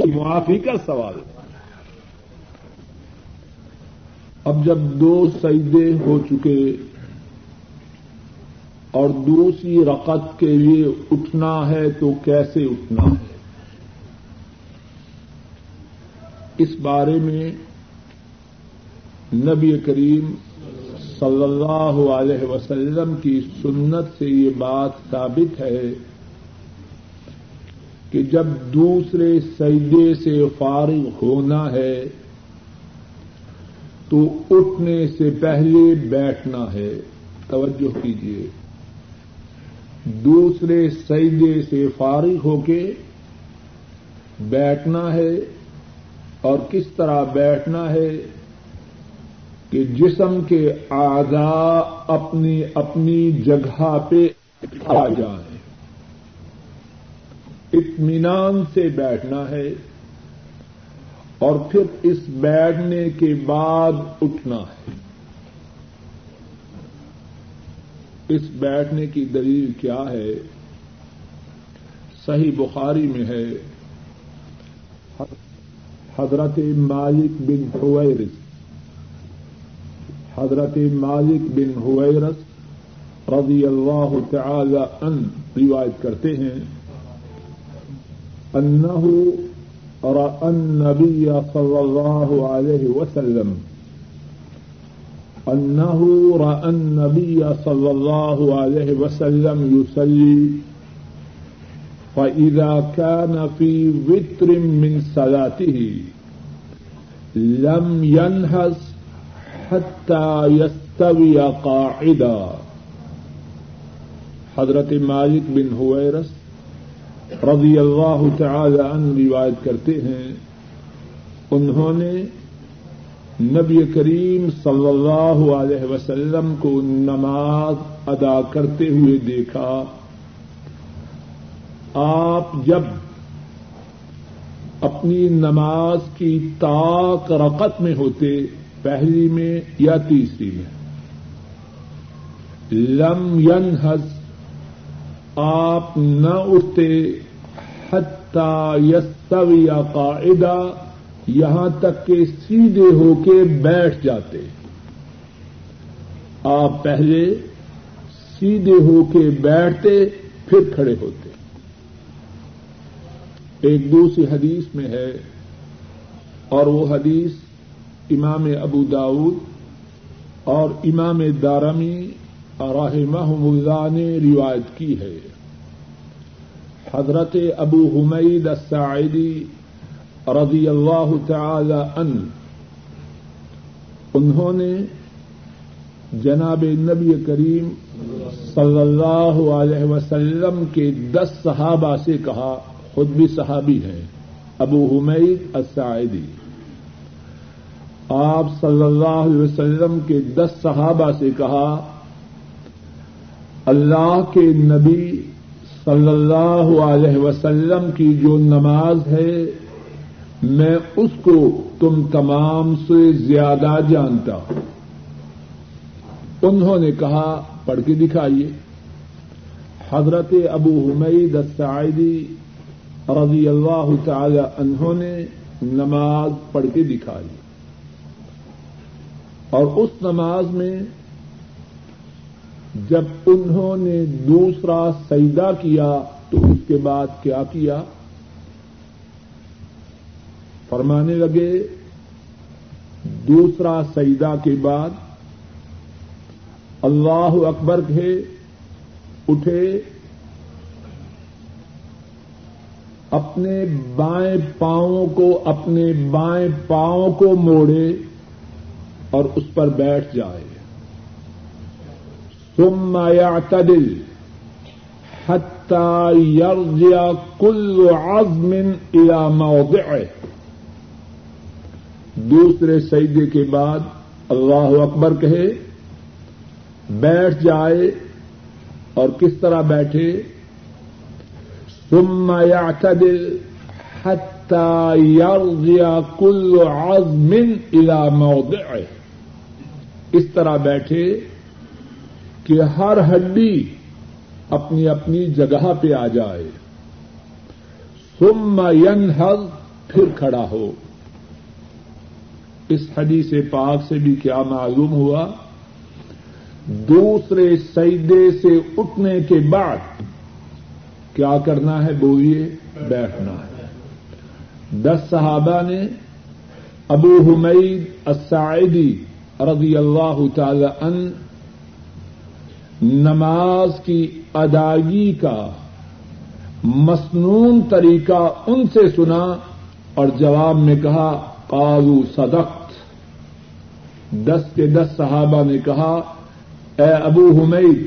کی معافی کا سوال اب جب دو سجدے ہو چکے اور دوسری رقط کے لیے اٹھنا ہے تو کیسے اٹھنا ہے؟ اس بارے میں نبی کریم صلی اللہ علیہ وسلم کی سنت سے یہ بات ثابت ہے کہ جب دوسرے سجدے سے فارغ ہونا ہے تو اٹھنے سے پہلے بیٹھنا ہے۔ توجہ کیجیے دوسرے سجدے سے فارغ ہو کے بیٹھنا ہے اور کس طرح بیٹھنا ہے کہ جسم کے اعضاء اپنی اپنی جگہ پہ آ جائیں۔ اطمینان سے بیٹھنا ہے اور پھر اس بیٹھنے کے بعد اٹھنا ہے۔ اس بیٹھنے کی دلیل کیا ہے؟ صحیح بخاری میں ہے۔ حضرت مالک بن حویرس حضرت مالک بن حویرس رضی اللہ تعالی ان روایت کرتے ہیں۔ انه راى النبي صلى الله عليه وسلم انه راى النبي صلى الله عليه وسلم يصلي فإذا كان في وتر من صلاته لم ينهز حتى يستوي قاعدا حضرت مالک بن حویرس رضی اللہ تعالی عنہ روایت کرتے ہیں، انہوں نے نبی کریم صلی اللہ علیہ وسلم کو نماز ادا کرتے ہوئے دیکھا۔ آپ جب اپنی نماز کی طاق رقط میں ہوتے، پہلی میں یا تیسری میں، لم ینحس آپ نہ اٹھتے حتی یستوی قاعدہ، یہاں تک کہ سیدھے ہو کے بیٹھ جاتے۔ آپ پہلے سیدھے ہو کے بیٹھتے، پھر کھڑے ہوتے۔ ایک دوسری حدیث میں ہے، اور وہ حدیث امام ابو داود اور امام دارمی رحمہ نے روایت کی ہے۔ حضرت ابو حمید الساعدی رضی اللہ تعالی ان، انہوں نے جناب نبی کریم صلی اللہ علیہ وسلم کے دس صحابہ سے کہا، خود بھی صحابی ہیں، ابو حمید الساعدی۔ آپ صلی اللہ علیہ وسلم کے دس صحابہ سے کہا اللہ کے نبی صلی اللہ علیہ وسلم کی جو نماز ہے، میں اس کو تم تمام سے زیادہ جانتا ہوں۔ انہوں نے کہا، پڑھ کے دکھائیے۔ حضرت ابو حمید السعیدی رضی اللہ تعالی انہوں نے نماز پڑھ کے دکھائی۔ اور اس نماز میں جب انہوں نے دوسرا سجدہ کیا تو اس کے بعد کیا کیا؟ فرمانے لگے، دوسرا سجدہ کے بعد اللہ اکبر کے اٹھے، اپنے بائیں پاؤں کو، اپنے بائیں پاؤں کو موڑے اور اس پر بیٹھ جائے۔ ثم يعتدل حتى يرجع كل عظم الى موضعه. دوسرے سجدے کے بعد اللہ اکبر کہے، بیٹھ جائے اور کس طرح بیٹھے؟ ثم يعتدل حتى يرجع كل عظم الى موضعه. اس طرح بیٹھے کہ ہر ہڈی اپنی اپنی جگہ پہ آ جائے۔ ثم ین پھر کھڑا ہو۔ اس حدیث پاک سے بھی کیا معلوم ہوا؟ دوسرے سجدے سے اٹھنے کے بعد کیا کرنا ہے؟ بولیے بیٹھنا ہے۔ دس صحابہ نے ابو حمید السعیدی رضی اللہ تعالی ان نماز کی ادائیگی کا مصنون طریقہ ان سے سنا اور جواب میں کہا قالو صدقت۔ دس کے دس صحابہ نے کہا، اے ابو حمید،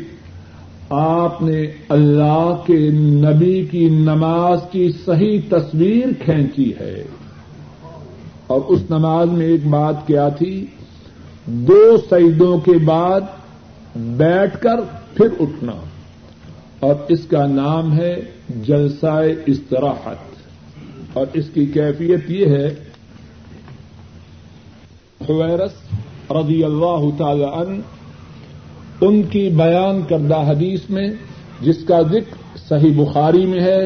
آپ نے اللہ کے نبی کی نماز کی صحیح تصویر کھینچی ہے۔ اور اس نماز میں ایک بات کیا تھی، دو سجدوں کے بعد بیٹھ کر پھر اٹھنا۔ اور اس کا نام ہے جلسہ استراحت۔ اور اس کی کیفیت یہ ہے حویرس رضی اللہ تعالی عنہ ان کی بیان کردہ حدیث میں، جس کا ذکر صحیح بخاری میں ہے،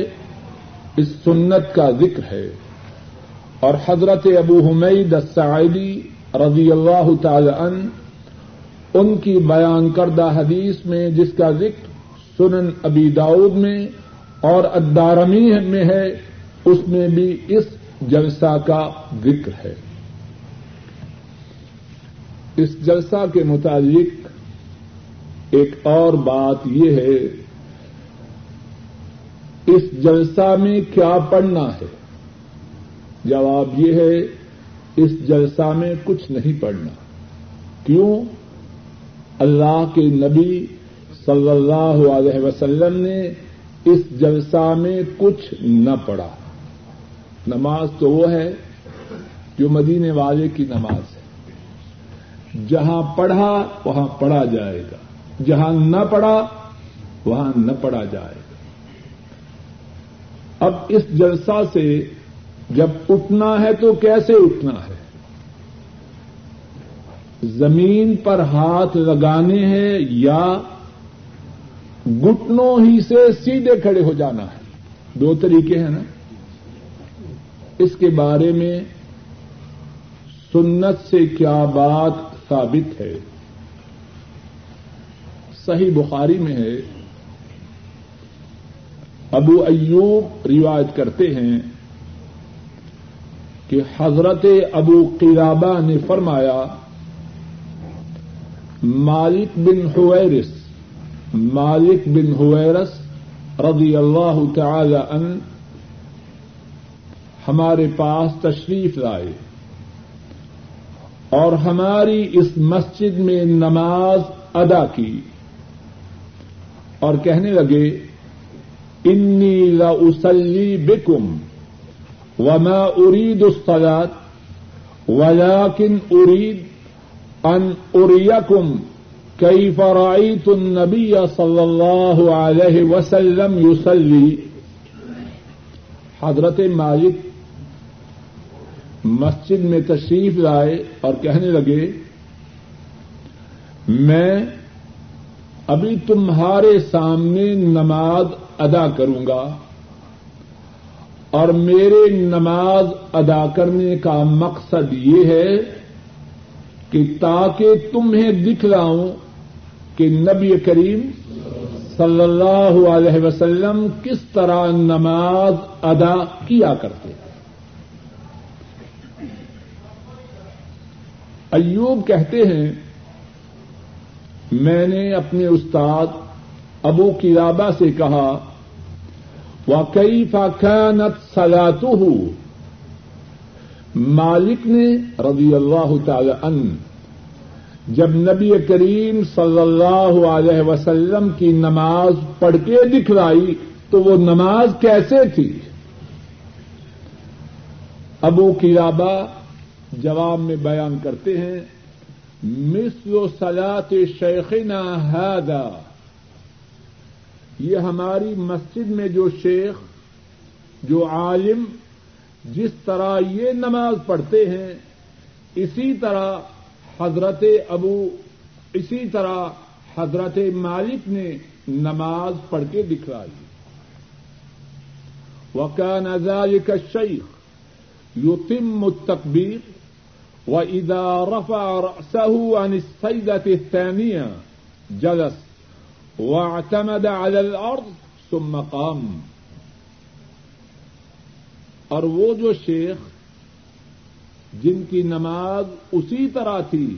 اس سنت کا ذکر ہے۔ اور حضرت ابو حمید السعیدی رضی اللہ تعالی عنہ ان کی بیان کردہ حدیث میں جس کا ذکر سنن ابی داؤد میں اور ادارمی میں ہے، اس میں بھی اس جلسہ کا ذکر ہے۔ اس جلسہ کے متعلق ایک اور بات یہ ہے، اس جلسہ میں کیا پڑھنا ہے؟ جواب یہ ہے، اس جلسہ میں کچھ نہیں پڑھنا۔ کیوں؟ اللہ کے نبی صلی اللہ علیہ وسلم نے اس جلسہ میں کچھ نہ پڑھا۔ نماز تو وہ ہے جو مدینے والے کی نماز ہے۔ جہاں پڑھا وہاں پڑھا جائے گا۔ جہاں نہ پڑا وہاں نہ پڑا جائے گا۔ اب اس جلسہ سے جب اٹھنا ہے تو کیسے اٹھنا ہے؟ زمین پر ہاتھ لگانے ہیں یا گٹنوں ہی سے سیدھے کھڑے ہو جانا ہے؟ دو طریقے ہیں نا۔ اس کے بارے میں سنت سے کیا بات ثابت ہے؟ صحیح بخاری میں ہے۔ ابو ایوب روایت کرتے ہیں کہ حضرت ابو قرابہ نے فرمایا مالک بن حویرس، مالک بن حویرس رضی اللہ تعالی ان ہمارے پاس تشریف لائے اور ہماری اس مسجد میں نماز ادا کی اور کہنے لگے، انی لا اسلی بکم وما ارید الصلاط ولیکن ارید ان اریکم کیف رأیت النبی صلی اللہ علیہ وسلم یصلی حضرت مالک مسجد میں تشریف لائے اور کہنے لگے، میں ابھی تمہارے سامنے نماز ادا کروں گا اور میرے نماز ادا کرنے کا مقصد یہ ہے کہ تاکہ تمہیں دکھلاؤں کہ نبی کریم صلی اللہ علیہ وسلم کس طرح نماز ادا کیا کرتے ایوب کہتے ہیں، میں نے اپنے استاد ابو کلابا سے کہا واقعی فاقانت سلاط مالک نے رضی اللہ تعالی ان جب نبی کریم صلی اللہ علیہ وسلم کی نماز پڑھ کے دکھلائی تو وہ نماز کیسے تھی؟ ابو کلابا جواب میں بیان کرتے ہیں، مثل و سلاط شیخنا ہادا یہ ہماری مسجد میں جو شیخ، جو عالم جس طرح یہ نماز پڑھتے ہیں، اسی طرح حضرت ابو، اسی طرح حضرت مالک نے نماز پڑھ کے دکھلائی۔ وکا نظار کا شیخ يتم التكبير وإذا رفع رأسه عن السيدة الثانية جلس واعتمد على الأرض ثم قام۔ اور وہ جو شیخ جن کی نماز اسی طرح تھی،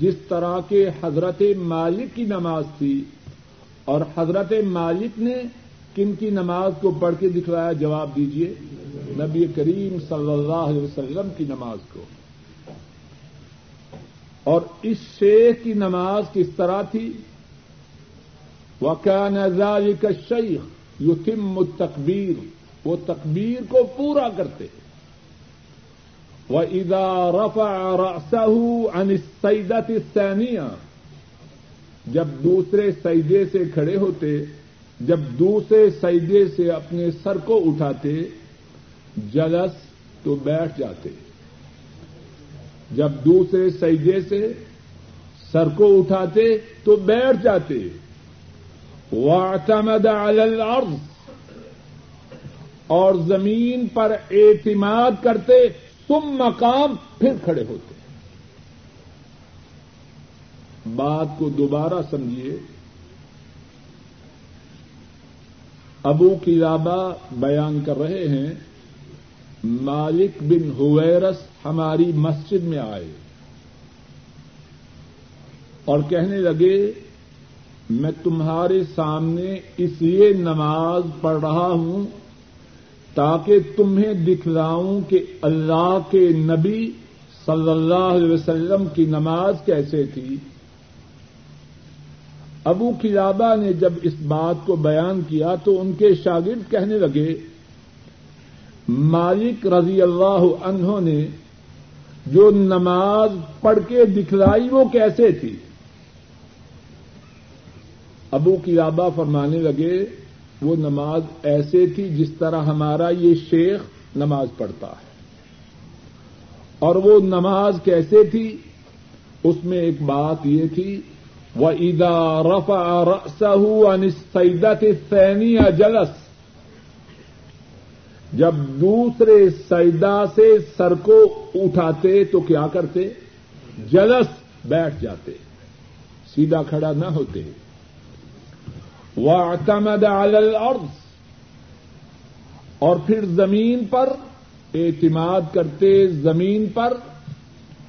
جس طرح کے حضرت مالک کی نماز تھی، اور حضرت مالک نے کن کی نماز کو پڑھ کے دکھلایا؟ جواب دیجیے نبی کریم صلی اللہ علیہ وسلم کی نماز کو۔ اور اس شیخ کی نماز کس طرح تھی؟ وکا نظال کا شیخ یوتم تقبیر وہ تقبیر کو پورا کرتے وہ ادا رفا رسہ ان سعیدت سینیا جب دوسرے سجدے سے کھڑے ہوتے، جب دوسرے سجدے سے اپنے سر کو اٹھاتے، جلس تو بیٹھ جاتے۔ جب دوسرے سجدے سے سر کو اٹھاتے تو بیٹھ جاتے۔ واعتمد علی الارض اور زمین پر اعتماد کرتے، تم مقام پھر کھڑے ہوتے۔ بات کو دوبارہ سمجھیے۔ ابو کلابا بیان کر رہے ہیں، مالک بن ہویرس ہماری مسجد میں آئے۔ اور کہنے لگے، میں تمہارے سامنے اس لیے نماز پڑھ رہا ہوں تاکہ تمہیں دکھلاؤں کہ اللہ کے نبی صلی اللہ علیہ وسلم کی نماز کیسے تھی۔ ابو کلابا نے جب اس بات کو بیان کیا تو ان کے شاگرد کہنے لگے، مالک رضی اللہ عنہ نے جو نماز پڑھ کے دکھلائی وہ کیسے تھی؟ ابو کلابا فرمانے لگے وہ نماز ایسے تھی جس طرح ہمارا یہ شیخ نماز پڑھتا ہے۔ اور وہ نماز کیسے تھی؟ اس میں ایک بات یہ تھی وہ ادا رفا رسہ انسدت سینیا جلس۔ جب دوسرے سجدہ سے سر کو اٹھاتے تو کیا کرتے؟ جلس بیٹھ جاتے۔ سیدھا کھڑا نہ ہوتے۔ واعتمد على الارض اور پھر زمین پر اعتماد کرتے، زمین پر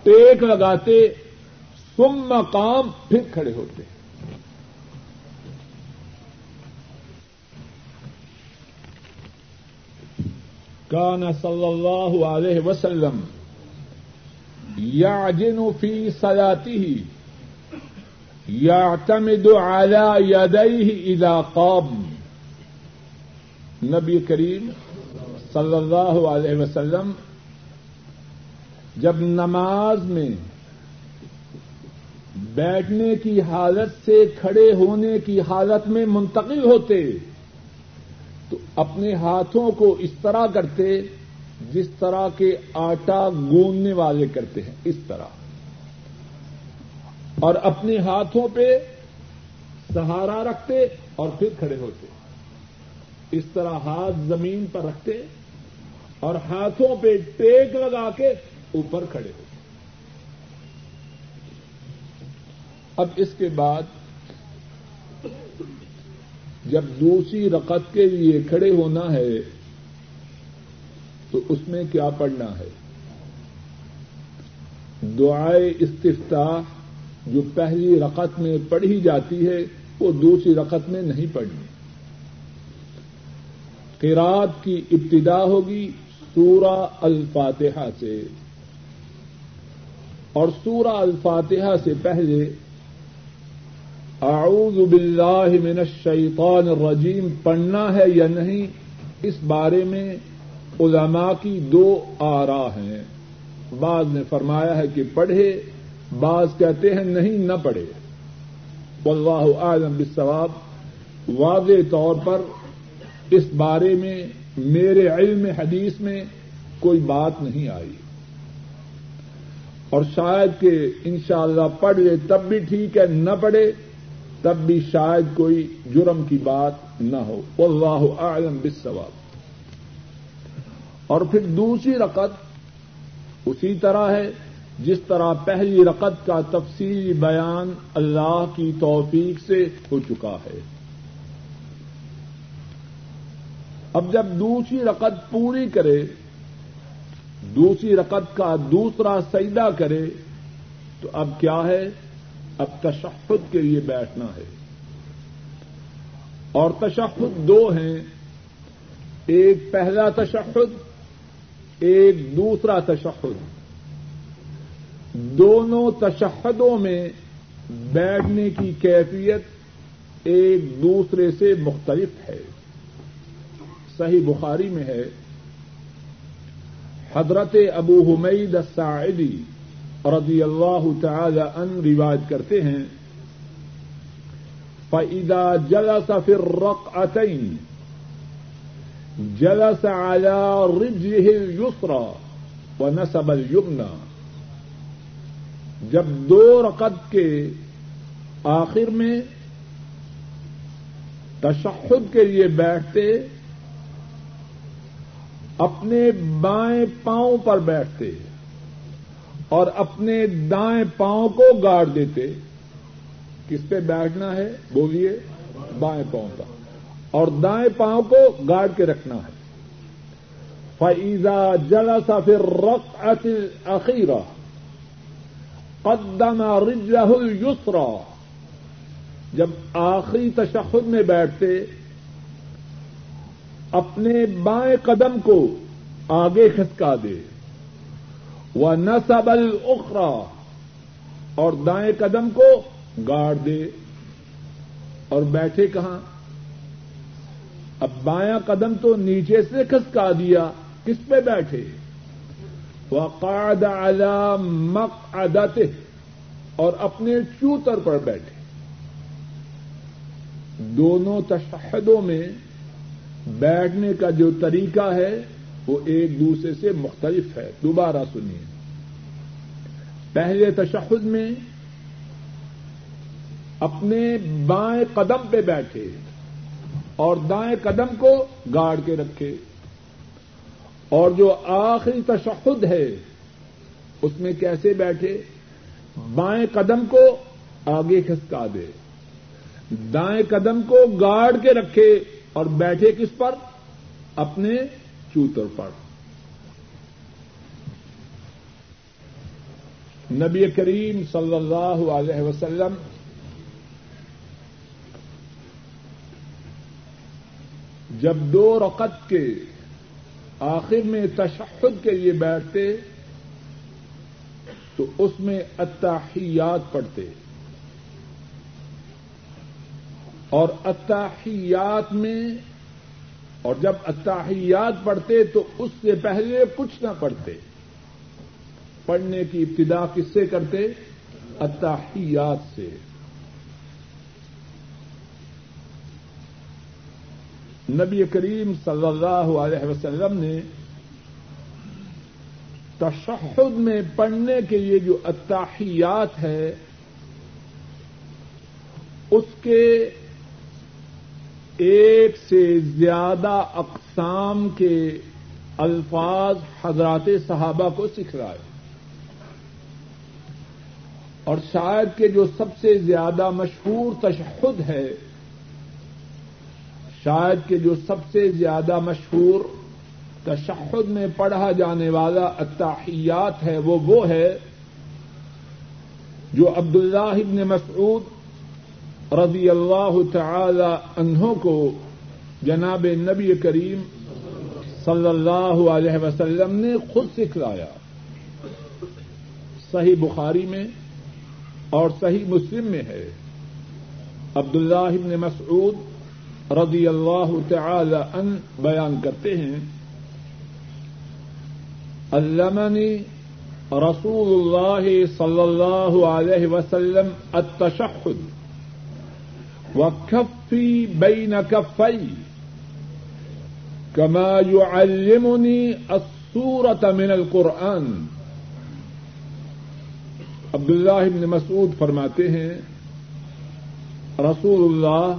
ٹیک لگاتے سم مقام پھر کھڑے ہوتے۔ کان صلی اللہ علیہ وسلم یا جن فی سیاتی ہی یا تمد اعلی یادئی اذا قام. نبی کریم صلی اللہ علیہ وسلم جب نماز میں بیٹھنے کی حالت سے کھڑے ہونے کی حالت میں منتقل ہوتے تو اپنے ہاتھوں کو اس طرح کرتے جس طرح کے آٹا گوننے والے کرتے ہیں، اس طرح۔ اور اپنے ہاتھوں پہ سہارا رکھتے اور پھر کھڑے ہوتے۔ اس طرح ہاتھ زمین پر رکھتے اور ہاتھوں پہ ٹیک لگا کے اوپر کھڑے ہوتے۔ اب اس کے بعد جب دوسری رقط کے لیے کھڑے ہونا ہے تو اس میں کیا پڑھنا ہے؟ دعائے استفتاح جو پہلی رقط میں پڑھی جاتی ہے، وہ دوسری رقط میں نہیں پڑھنی قرات کی ابتدا ہوگی سورہ الفاتحہ سے۔ اور سورہ الفاتحہ سے پہلے، اعوذ باللہ من الشیطان الرجیم، پڑھنا ہے یا نہیں، اس بارے میں علماء کی دو آرا ہیں۔ بعض نے فرمایا ہے کہ پڑھے بعض کہتے ہیں نہیں نہ پڑھے۔ واللہ اعلم بالثواب واضح طور پر اس بارے میں، میرے علم حدیث میں کوئی بات نہیں آئی۔ اور شاید کہ انشاءاللہ اللہ پڑھ لے تب بھی ٹھیک ہے، نہ پڑھے تب بھی شاید کوئی جرم کی بات نہ ہو۔ واللہ اعلم بالثواب اور پھر دوسری رقط اسی طرح ہے۔ جس طرح پہلی رقط کا تفصیلی بیان اللہ کی توفیق سے ہو چکا ہے۔ اب جب دوسری رقط پوری کرے، دوسری رقط کا دوسرا سجدہ کرے، تو اب کیا ہے؟ اب تشخد کے لیے بیٹھنا ہے۔ اور تشخد دو ہیں۔ ایک پہلا تشخد ایک دوسرا تشخد دونوں تشہدوں میں بیٹھنے کی کیفیت ایک دوسرے سے مختلف ہے۔ صحیح بخاری میں ہے، حضرت ابو حمید الساعدی رضی اللہ تعالی ان روایت کرتے ہیں فعدا جلس فر رق عطین جلس على رجله اليسرى ونصب اليمنى جب دو رقط کے آخر میں تشخد کے لیے بیٹھتے، اپنے بائیں پاؤں پر بیٹھتے اور اپنے دائیں پاؤں کو گاڑ دیتے، کس پہ بیٹھنا ہے؟ بولیے، بائیں پاؤں کا اور دائیں پاؤں کو گاڑ کے رکھنا ہے۔ فعیزا جلا سا پھر رق عقیرہ قدم رجہ السرا جب آخری تشخد میں بیٹھتے، اپنے بائیں قدم کو آگے کھسکا دے وہ نصب الخرا اور دائیں قدم کو گاڑ دے اور بیٹھے کہاں؟ اب بایاں قدم تو نیچے سے کھسکا دیا، کس پہ بیٹھے؟ وہ قاد مقعدته اور اپنے چوتر پر بیٹھے۔ دونوں تشہدوں میں بیٹھنے کا جو طریقہ ہے، وہ ایک دوسرے سے مختلف ہے۔ دوبارہ سنیے۔ پہلے تشہد میں اپنے بائیں قدم پہ بیٹھے اور دائیں قدم کو گاڑ کے رکھے۔ اور جو آخری تشہد ہے، اس میں کیسے بیٹھے؟ بائیں قدم کو آگے کھسکا دے، دائیں قدم کو گاڑ کے رکھے اور بیٹھے کس پر؟ اپنے چوتر پر۔ نبی کریم صلی اللہ علیہ وسلم جب دو رقط کے آخر میں تشہد کے لیے بیٹھتے تو اس میں اتحیات پڑھتے اور اتحیات میں اور جب اتحیات پڑھتے تو اس سے پہلے کچھ نہ پڑھتے پڑھنے کی ابتدا کس سے کرتے؟ اتحیات سے نبی کریم صلی اللہ علیہ وسلم نے تشہد میں پڑھنے کے لیے جو اتحیات ہے، اس کے ایک سے زیادہ اقسام کے الفاظ حضرات صحابہ کو سکھ اور شاید کہ جو سب سے زیادہ مشہور تشہد ہے شاید کہ جو سب سے زیادہ مشہور تشہد میں پڑھا جانے والا اتحیات ہے وہ وہ ہے جو عبداللہ ابن مسعود رضی اللہ تعالی انہوں کو جناب نبی کریم صلی اللہ علیہ وسلم نے خود سکھلایا صحیح بخاری میں اور صحیح مسلم میں ہے۔ عبد اللہ ابن مسعود رضی اللہ تعالی ان بیان کرتے ہیں، علمنی رسول اللہ صلی اللہ علیہ وسلم التشہد وكفي بين كفي كما يعلمني السورة من القرآن۔ عبد اللہ ابن مسعود فرماتے ہیں رسول اللہ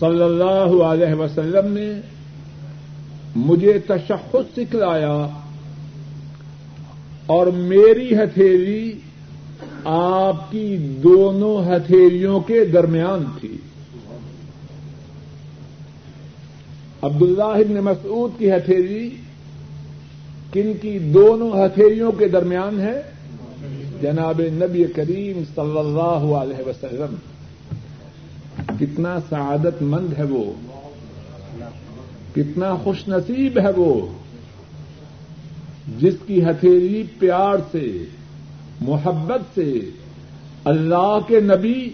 صلی اللہ علیہ وسلم نے مجھے تشخص سکھلایا اور میری ہتھیلی آپ کی دونوں ہتھیلیوں کے درمیان تھی۔ عبداللہ ابن مسعود کی ہتھیلی کن کی دونوں ہتھیلیوں کے درمیان ہے؟ جناب نبی کریم صلی اللہ علیہ وسلم۔ کتنا سعادت مند ہے وہ، کتنا خوش نصیب ہے وہ، جس کی ہتھیلی پیار سے، محبت سے اللہ کے نبی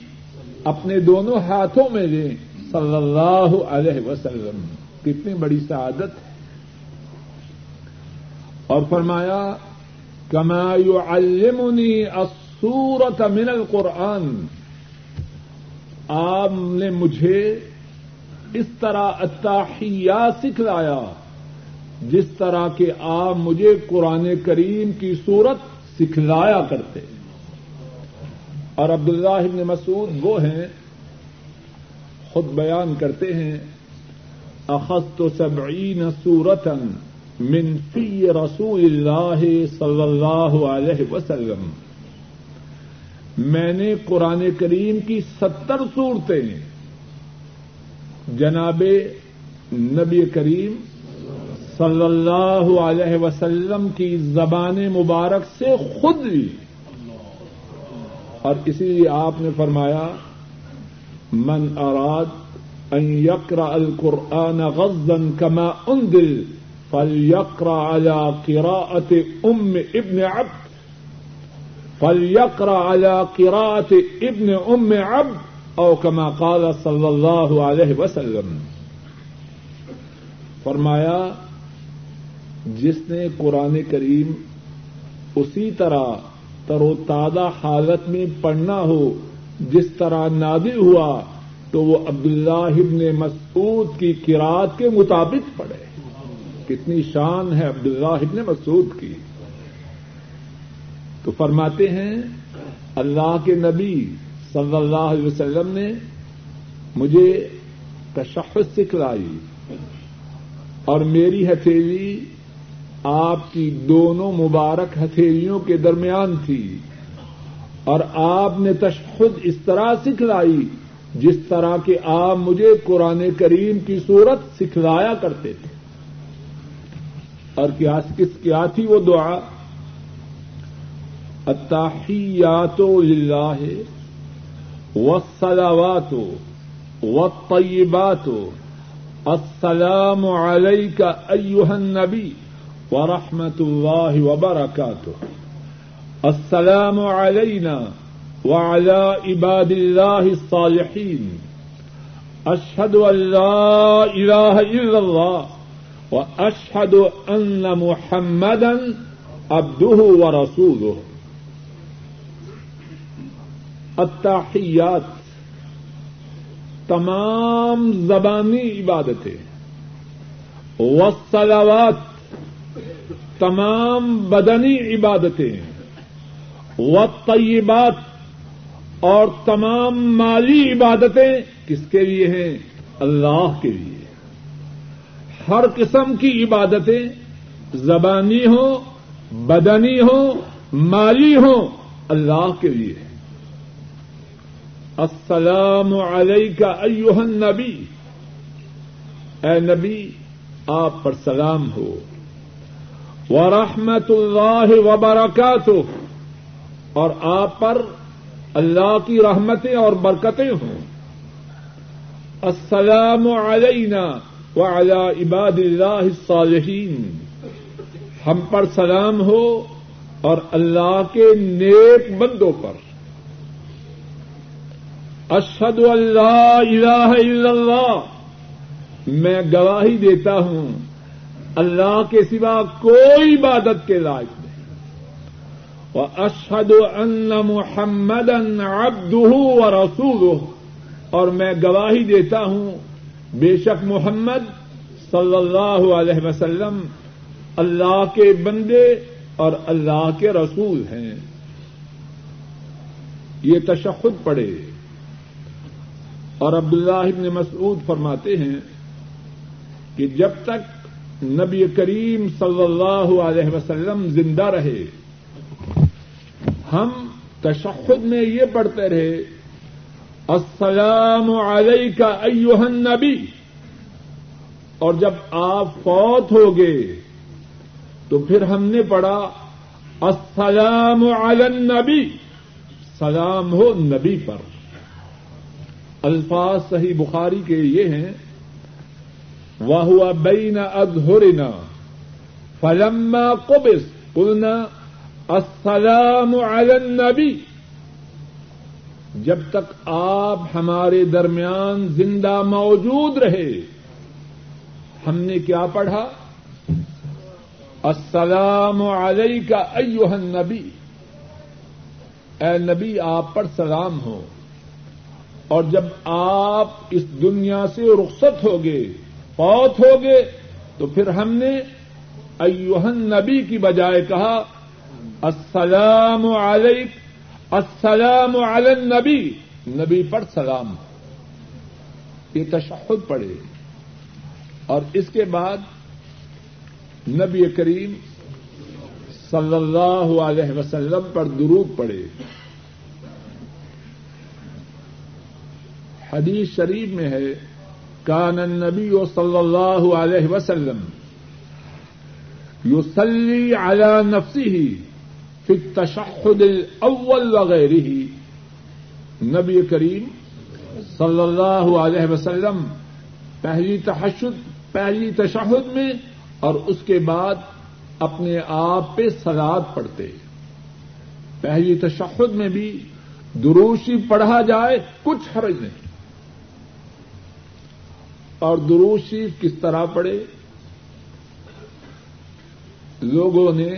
اپنے دونوں ہاتھوں میں لیں۔ صلی اللہ علیہ وسلم، کتنی بڑی سعادت ہے۔ اور فرمایا، کما يعلمني السورة من القرآن۔ آپ نے مجھے اس طرح اتاحیہ سکھلایا، جس طرح کے آپ مجھے قرآن کریم کی صورت سکھلایا کرتے۔ اور عبداللہ ابن مسعود وہ ہیں، خود بیان کرتے ہیں، اخذت سبعین سورتا من فی رسول اللہ صلی اللہ علیہ وسلم۔ میں نے قرآن کریم کی ستر صورتیں جناب نبی کریم صلی اللہ علیہ وسلم کی زبان مبارک سے خود لی اور اسی لیے آپ نے فرمایا، من اراد ان یقرا القرآن غزن کما انزل فلیقرا على قراءة ام ابن عبد فلیقرا على قراءة ابن ام عبد او كما قال صلی اللہ علیہ وسلم. فرمایا، جس نے قرآن کریم اسی طرح تر و تازہ حالت میں پڑھنا ہو، جس طرح نادل ہوا، تو وہ عبداللہ ابن مسعود کی کراط کے مطابق پڑھے۔ کتنی شان ہے عبداللہ ابن مسعود کی۔ تو فرماتے ہیں، اللہ کے نبی صلی اللہ علیہ وسلم نے مجھے تشخص سکھلائی اور میری ہتھیلی آپ کی دونوں مبارک ہتھیلیوں کے درمیان تھی۔ اور آپ نے تشخد اس طرح سکھلائی جس طرح کے آپ مجھے قرآن کریم کی صورت سکھلایا کرتے تھے۔ اور کیا کس کیا تھی وہ دعا؟ اتحیات للہ والصلوات والطیبات السلام علیک ایوہ النبی ورحمة الله وبركاته السلام علينا وعلى عباد الله الصالحين أشهد أن لا إله إلا الله وأشهد أن محمدا عبده ورسوله التحيات تمام زبانی عبادتیں، والصلوات، تمام بدنی عبادتیں و طیبات اور تمام مالی عبادتیں کس کے لیے ہیں؟ اللہ کے لیے۔ ہر قسم کی عبادتیں زبانی ہوں، بدنی ہوں، مالی ہوں، اللہ کے لیے۔ السلام علیکہ ایوہ النبی۔ اے نبی، آپ پر سلام ہو۔ ورحمت اللہ وبرکاتہ۔ اور آپ پر اللہ کی رحمتیں اور برکتیں ہوں۔ السلام علینا وعلى عباد اللہ الصالحین۔ ہم پر سلام ہو اور اللہ کے نیک بندوں پر۔ اشہد اللہ الہ الا اللہ۔ میں گواہی دیتا ہوں، اللہ کے سوا کوئی عبادت کے لائق نہیں۔ وہ اشد ان محمد ابد و رسول اور میں گواہی دیتا ہوں، بے شک محمد صلی اللہ علیہ وسلم اللہ کے بندے اور اللہ کے رسول ہیں۔ یہ تشخد پڑے اور عبداللہ ابن مسعود فرماتے ہیں کہ جب تک نبی کریم صلی اللہ علیہ وسلم زندہ رہے، ہم تشخد میں یہ پڑھتے رہے، السلام علیکہ ایوہ النبی۔ اور جب آپ فوت ہو گئے، تو پھر ہم نے پڑھا، السلام علی النبی۔ سلام ہو نبی پر۔ الفاظ صحیح بخاری کے یہ ہیں وہ بین ادہرنا فلما قبض، قلنا السلام علی النبی جب تک آپ ہمارے درمیان زندہ موجود رہے، ہم نے کیا پڑھا؟ السلام علیہ کا النبی اے نبی، آپ پر سلام ہو۔ اور جب آپ اس دنیا سے رخصت ہو گئے فوت ہو گئے تو پھر ہم نے ایوہن نبی کی بجائے کہا، السلام علیک، السلام علی النبی۔ نبی پر سلام۔ یہ تشہد پڑے اور اس کے بعد نبی کریم صلی اللہ علیہ وسلم پر درود پڑے حدیث شریف میں ہے، کان النبی صلی اللہ علیہ وسلم یوسلی علی نفسی فی التشہد الاول وغیرہ نبی کریم صلی اللہ علیہ وسلم پہلی تحشد، پہلی تشہد میں اور اس کے بعد اپنے آپ پہ سلاد پڑھتے۔ پہلی تشہد میں بھی دروشی پڑھا جائے، کچھ حرج نہیں۔ اور دروشی کس طرح پڑھے؟ لوگوں نے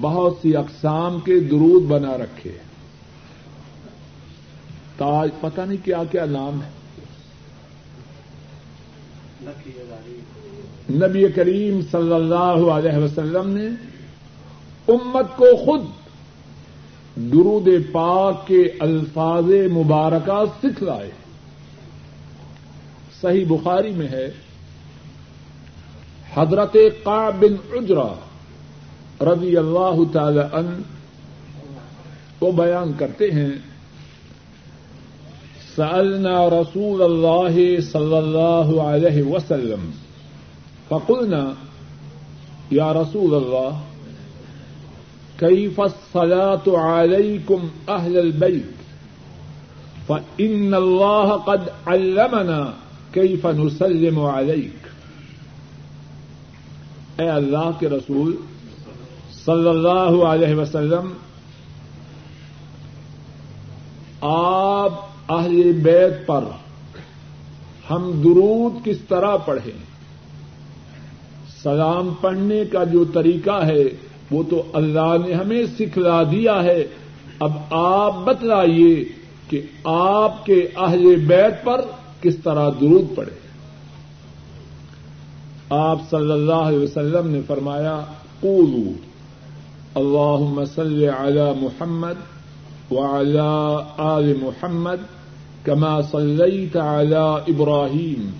بہت سی اقسام کے درود بنا رکھے۔ تاج، پتہ نہیں کیا کیا نام ہے۔ نبی کریم صلی اللہ علیہ وسلم نے امت کو خود درود پاک کے الفاظ مبارکہ سکھلائے۔ صحیح بخاری میں ہے، حضرت بن اجرا رضی اللہ تعالی ان کو بیان کرتے ہیں، سألنا رسول اللہ صلی اللہ علیہ وسلم، فقلنا، یا رسول اللہ كيف الصلاة عليكم أهل البيت فإن الله قد علمنا كيف نسلم عليك؟ اے اللہ کے رسول صلی اللہ علیہ وسلم، آپ اہل بیت پر ہم درود کس طرح پڑھیں؟ سلام پڑھنے کا جو طریقہ ہے، وہ تو اللہ نے ہمیں سکھلا دیا ہے۔ اب آپ بتلائیے کہ آپ کے اہل بیت پر کس طرح درود پڑے آپ صلی اللہ علیہ وسلم نے فرمایا، قولوا اللهم صل على محمد وعلى آل محمد كما صليت على إبراهيم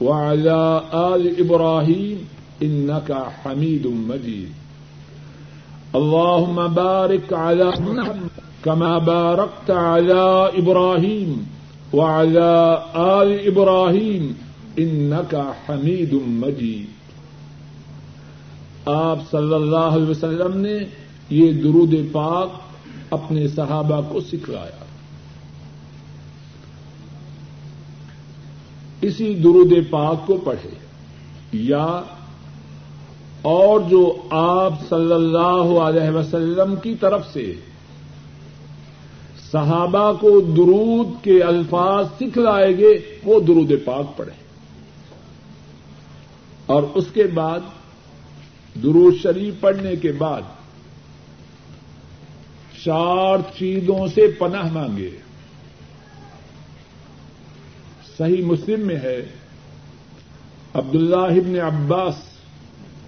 وعلى آل إبراهيم إنك حميد مجيد اللهم بارك على محمد كما باركت على إبراهيم وعلى آل إبراهيم إنك حميد مجيد۔ آپ صلی اللہ علیہ وسلم نے یہ درود پاک اپنے صحابہ کو سکھلایا۔ اسی درود پاک کو پڑھے۔ یا اور جو آپ صلی اللہ علیہ وسلم کی طرف سے صحابہ کو درود کے الفاظ سکھلائے گے، وہ درود پاک پڑھے۔ اور اس کے بعد درود شریف پڑھنے کے بعد چار چیزوں سے پناہ مانگے۔ صحیح مسلم میں ہے، عبداللہ ابن عباس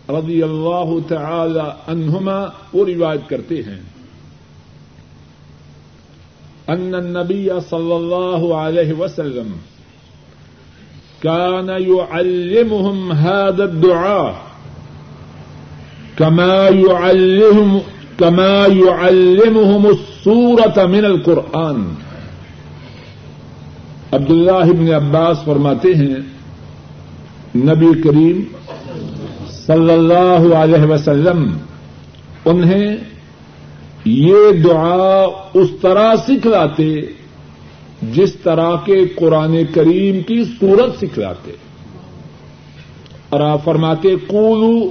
رضی اللہ تعالی عنہما وہ روایت کرتے ہیں۔ ان النبی صلی اللہ علیہ وسلم كان يعلمهم هذا الدعاء كما يعلمهم كما يعلمهم السورة من القرآن. عبداللہ ابن عباس فرماتے ہیں، نبی کریم صلی اللہ علیہ وسلم انہیں یہ دعا اس طرح سکھلاتے جس طرح کے قرآن کریم کی صورت سکھلاتے۔ اور آپ فرماتے کولو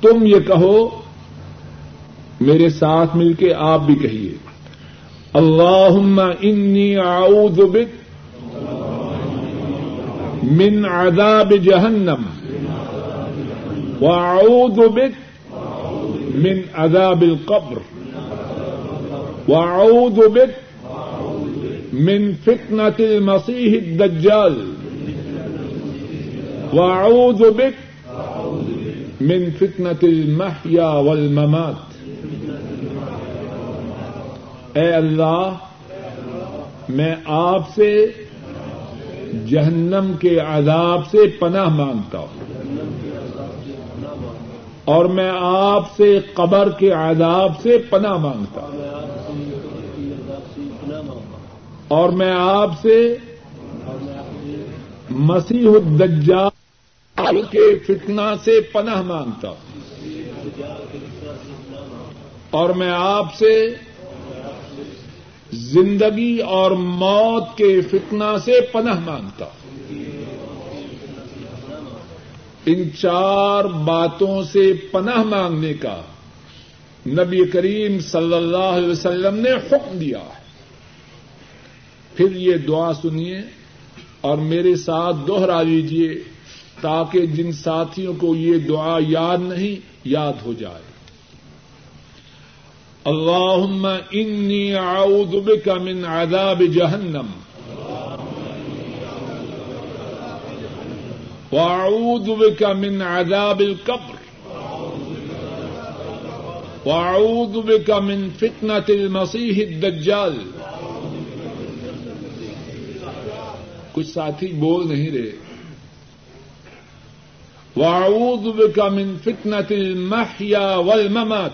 تم یہ کہو، میرے ساتھ مل کے آپ بھی کہیے۔ اللہ انی اعوذ بک من عذاب جہنم واعوذ بک من عذاب القبر۔ واعوذ بک من فتنة المسيح الدجال. واعوذ بك من فتنة المحيا والممات. اے اللہ، میں آپ سے جہنم کے عذاب سے پناہ مانگتا ہوں اور میں آپ سے قبر کے عذاب سے پناہ مانگتا ہوں۔ اور میں آپ سے مسیح الدجال کے فتنہ سے پناہ مانگتا ہوں۔ اور میں آپ سے زندگی اور موت کے فتنہ سے پناہ مانگتا ہوں۔ ان چار باتوں سے پناہ مانگنے کا نبی کریم صلی اللہ علیہ وسلم نے حکم دیا۔ ہے پھر یہ دعا سنیے اور میرے ساتھ دوہرا لیجیے تاکہ جن ساتھیوں کو یہ دعا یاد نہیں، یاد ہو جائے۔ اللہم انی اعوذ بک من عذاب جہنم۔ واعوذ بک من عذاب القبر۔ واعوذ بک من فتنة المسیح الدجال۔ کچھ ساتھی بول نہیں رہے۔ واعوذ بک من فتنة المحیا والممات۔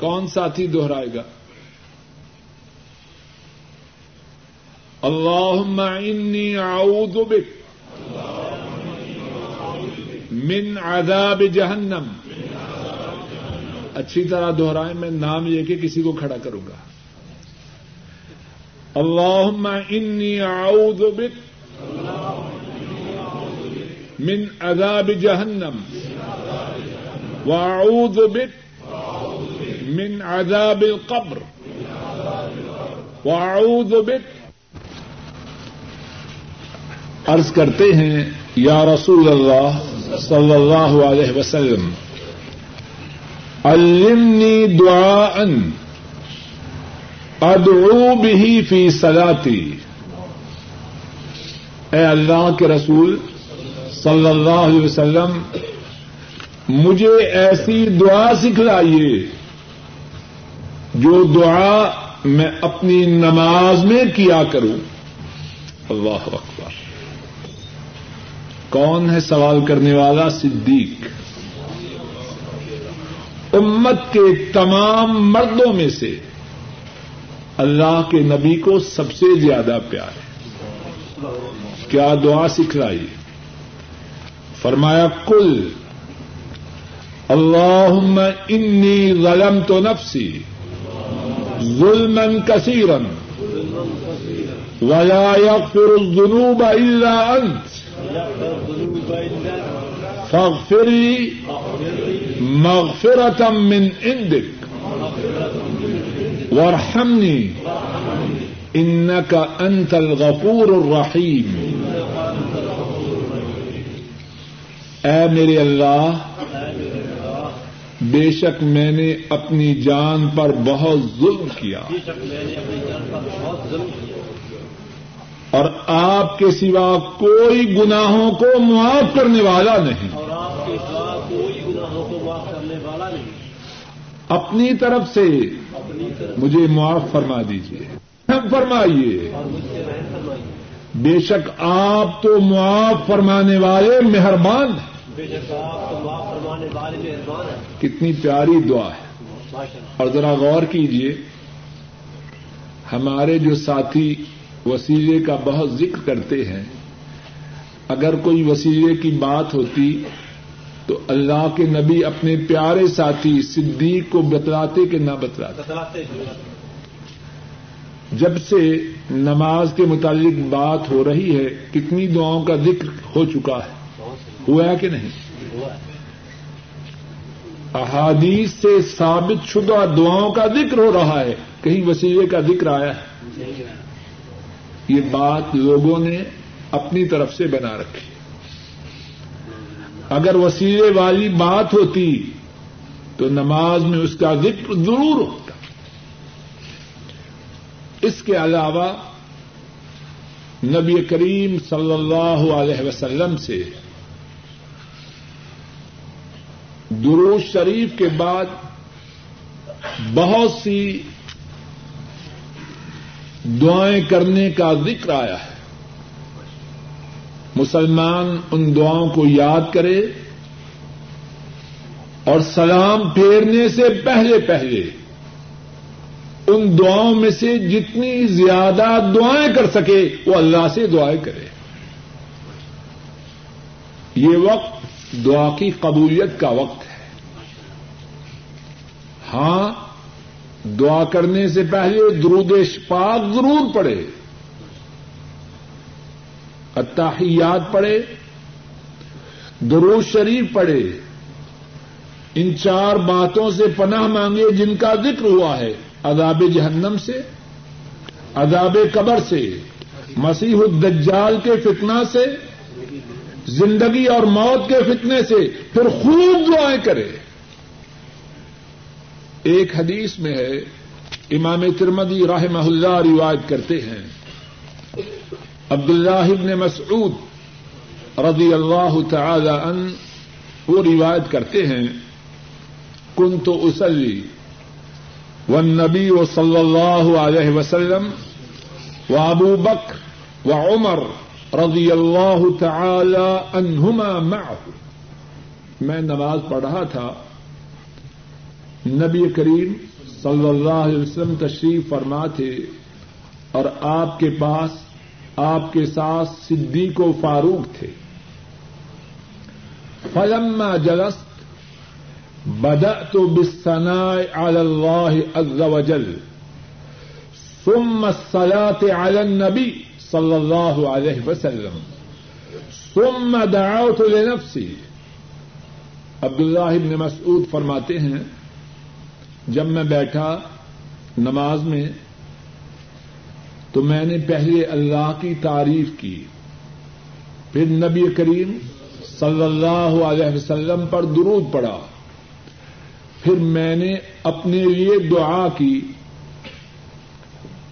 کون ساتھی دوہرائے گا؟ اللہم انی اعوذ بک من عذاب جہنم۔ اچھی طرح دوہرائیں میں نام لے کے کسی کو کھڑا کروں گا۔ اللهم إني أعوذ بك من عذاب جهنم وأعوذ بك من عذاب القبر وأعوذ بك عرض کرتے ہیں، یا رسول اللہ صلی اللہ علیہ وسلم، علمنی دعاء ادعو بھی فی سلاتی اے اللہ کے رسول صلی اللہ علیہ وسلم، مجھے ایسی دعا سکھلائیے جو دعا میں اپنی نماز میں کیا کروں۔ اللہ اکبر۔ کون ہے سوال کرنے والا؟ صدیق۔ امت کے تمام مردوں میں سے۔ اللہ کے نبی کو سب سے زیادہ پیار ہے۔ کیا دعا سکھلائی؟ فرمایا کل اللہ انی غلم تو نفسی ظلم کثیرن ولا يغفر الذنوب الا انت فاغفر لي مغفرة من عندك وارحمنی انك انت الغفور الرحیم اے میرے اللہ، بے شک میں نے اپنی جان پر بہت ظلم کیا۔ اور آپ کے سوا کوئی گناہوں کو معاف کرنے والا نہیں۔ اپنی طرف سے مجھے معاف فرما دیجیے فرمائیے۔ بے شک آپ تو معاف فرمانے والے مہربان ہیں۔ کتنی پیاری دعا ہے۔ اور ذرا غور کیجیے ہمارے جو ساتھی وسیلے کا بہت ذکر کرتے ہیں، اگر کوئی وسیلے کی بات ہوتی تو اللہ کے نبی اپنے پیارے ساتھی صدیق کو بتلاتے کہ نہ بتلاتے؟ جب سے نماز کے متعلق بات ہو رہی ہے کتنی دعاؤں کا ذکر ہو چکا ہے؟ ہوا ہے کہ نہیں؟ احادیث سے ثابت شدہ دعاؤں کا ذکر ہو رہا ہے۔ کہیں وسیلے کا ذکر آیا ہے؟ یہ بات لوگوں نے اپنی طرف سے بنا رکھی۔ اگر وسیلے والی بات ہوتی تو نماز میں اس کا ذکر ضرور ہوتا۔ اس کے علاوہ نبی کریم صلی اللہ علیہ وسلم سے درود شریف کے بعد بہت سی دعائیں کرنے کا ذکر آیا ہے۔ مسلمان ان دعاؤں کو یاد کرے اور سلام پھیرنے سے پہلے پہلے ان دعاؤں میں سے جتنی زیادہ دعائیں کر سکے وہ اللہ سے دعائیں کرے۔ یہ وقت دعا کی قبولیت کا وقت ہے۔ ہاں دعا کرنے سے پہلے درود پاک ضرور پڑے اتحیات پڑھے، درود شریف پڑھے، ان چار باتوں سے پناہ مانگے جن کا ذکر ہوا ہے، عذاب جہنم سے، عذاب قبر سے، مسیح الدجال کے فتنہ سے، زندگی اور موت کے فتنے سے، پھر خوب دعائیں کرے۔ ایک حدیث میں ہے، امام ترمدی رحمہ اللہ روایت کرتے ہیں عبد اللہ ابن مسعود رضی اللہ تعالی ان وہ روایت کرتے ہیں کن تو اسلی و نبی و صلی اللہ علیہ وسلم و ابو بکر و عمر رضی اللہ تعالی عنہما معه. میں نماز پڑھ رہا تھا، نبی کریم صلی اللہ علیہ وسلم تشریف فرما تھے اور آپ کے پاس آپ کے ساتھ صدیق و فاروق تھے۔ فلما جلست، بدأت بالثناء على الله عز وجل، ثم الصلاة على النبي صلى الله عليه وسلم، ثم دعوت لنفسي۔ عبداللہ ابن مسعود فرماتے ہیں، جب میں بیٹھا نماز میں تو میں نے پہلے اللہ کی تعریف کی۔ پھر نبی کریم صلی اللہ علیہ وسلم پر درود پڑا۔ پھر میں نے اپنے لیے دعا کی۔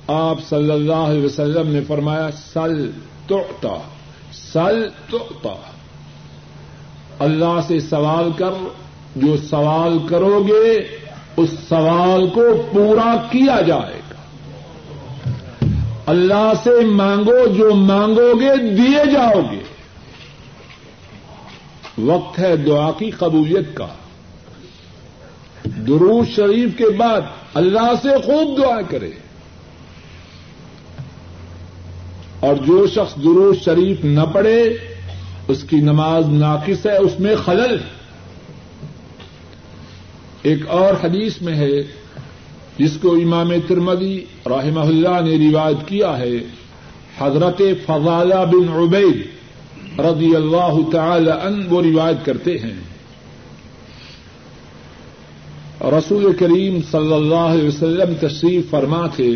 آپ صلی اللہ علیہ وسلم نے فرمایا، سل توتا سل توتا اللہ سے سوال کر، جو سوال کرو گے، اس سوال کو پورا کیا جائے۔ گا اللہ سے مانگو، جو مانگو گے، دیے جاؤ گے۔ وقت ہے دعا کی قبولیت کا۔ درود شریف کے بعد اللہ سے خوب دعا کرے۔ اور جو شخص درود شریف نہ پڑھے، اس کی نماز ناقص ہے، اس میں خلل۔ ایک اور حدیث میں ہے جس کو امام ترمدی رحمہ اللہ نے روایت کیا ہے، حضرت فضالہ بن عبید رضی اللہ تعالی ان وہ روایت کرتے ہیں۔ رسول کریم صلی اللہ علیہ وسلم تشریف فرما تھے۔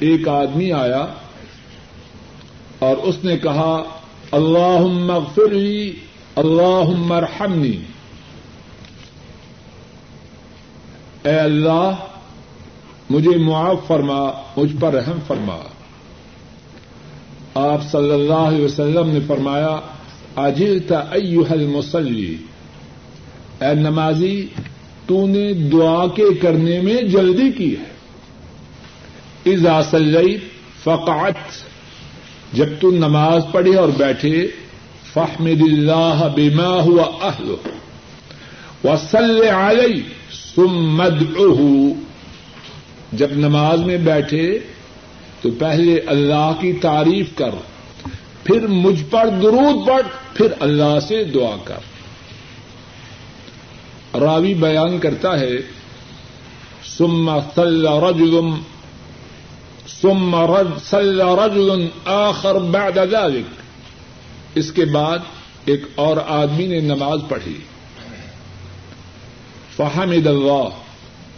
ایک آدمی آیا اور اس نے کہا اللہ اغفر لی اللہ ارحمنی۔ اے اللہ مجھے معاف فرما، مجھ پر رحم فرما۔ آپ صلی اللہ علیہ وسلم نے فرمایا اجلتا ایوہ المصلی اے نمازی، تو نے دعا کے کرنے میں جلدی کی ہے۔ اذا صلیت فقعت جب تو نماز پڑھے اور بیٹھے فحمد اللہ بما ہوا اہل وصل علی سمد جب نماز میں بیٹھے تو پہلے اللہ کی تعریف کر، پھر مجھ پر درود پڑھ، پھر اللہ سے دعا کر۔ راوی بیان کرتا ہے سم صلی رجل، ثم صلی رجل آخر بعد ذلك اس کے بعد ایک اور آدمی نے نماز پڑھی۔ فحمد اللہ۔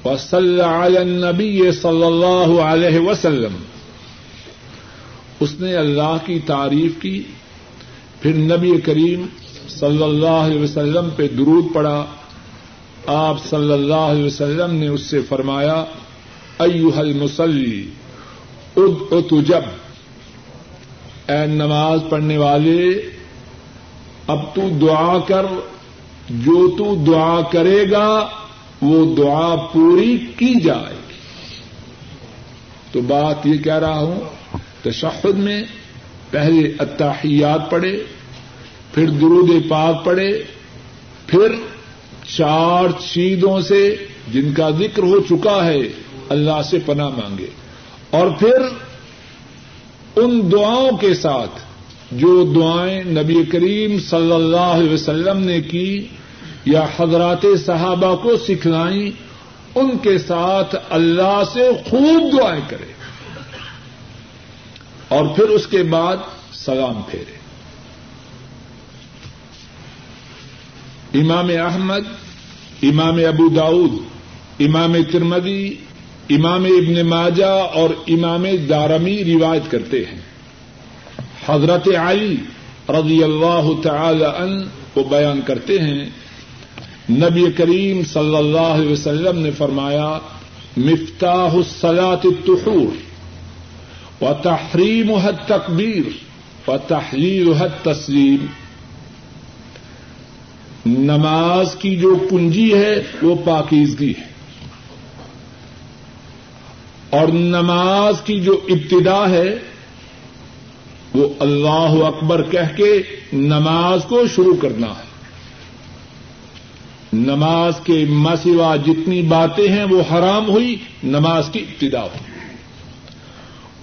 وصلی علی النبی صلی اللہ علیہ وسلم۔ اس نے اللہ کی تعریف کی، پھر نبی کریم صلی اللہ علیہ وسلم پہ درود پڑا۔ آپ صلی اللہ علیہ وسلم نے اس سے فرمایا ایوہ المسلی اد جب اے نماز پڑھنے والے، اب تو دعا کر، جو تو دعا کرے گا وہ دعا پوری کی جائے گی۔ تو بات یہ کہہ رہا ہوں، تشہد میں پہلے اتحیات پڑھے، پھر درود پاک پڑھے، پھر چار چیزوں سے جن کا ذکر ہو چکا ہے، اللہ سے پناہ مانگے۔ اور پھر ان دعاؤں کے ساتھ جو دعائیں نبی کریم صلی اللہ علیہ وسلم نے کی یا حضرات صحابہ کو سکھلائیں، ان کے ساتھ اللہ سے خوب دعائیں کرے اور پھر اس کے بعد سلام پھیرے امام احمد، امام ابو داود امام ترمدی امام ابن ماجہ اور امام دارمی روایت کرتے ہیں۔ حضرت علی رضی اللہ تعالی عنہ کو بیان کرتے ہیں نبی کریم صلی اللہ علیہ وسلم نے فرمایا، مفتاح الصلاۃ التحور و تحریم حد تقبیر و تحریر حد تسلیم نماز کی جو کنجی ہے، وہ پاکیزگی ہے۔ اور نماز کی جو ابتدا ہے، وہ اللہ اکبر کہہ کے نماز کو شروع کرنا ہے۔ نماز کے مسوا جتنی باتیں ہیں وہ حرام ہوئی، نماز کی ابتدا ہوئی۔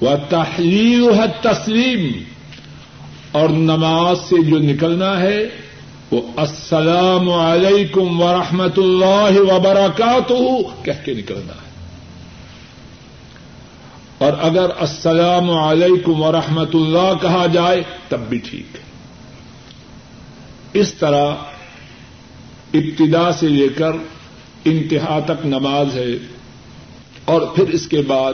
وہ تحریر ہے تسلیم اور نماز سے جو نکلنا ہے، وہ السلام علیکم ورحمۃ اللہ وبرکاتہ کہہ کے نکلنا ہے۔ اور اگر السلام علیکم ورحمۃ اللہ کہا جائے، تب بھی ٹھیک۔ ہے اس طرح ابتدا سے لے کر انتہا تک نماز ہے اور پھر اس کے بعد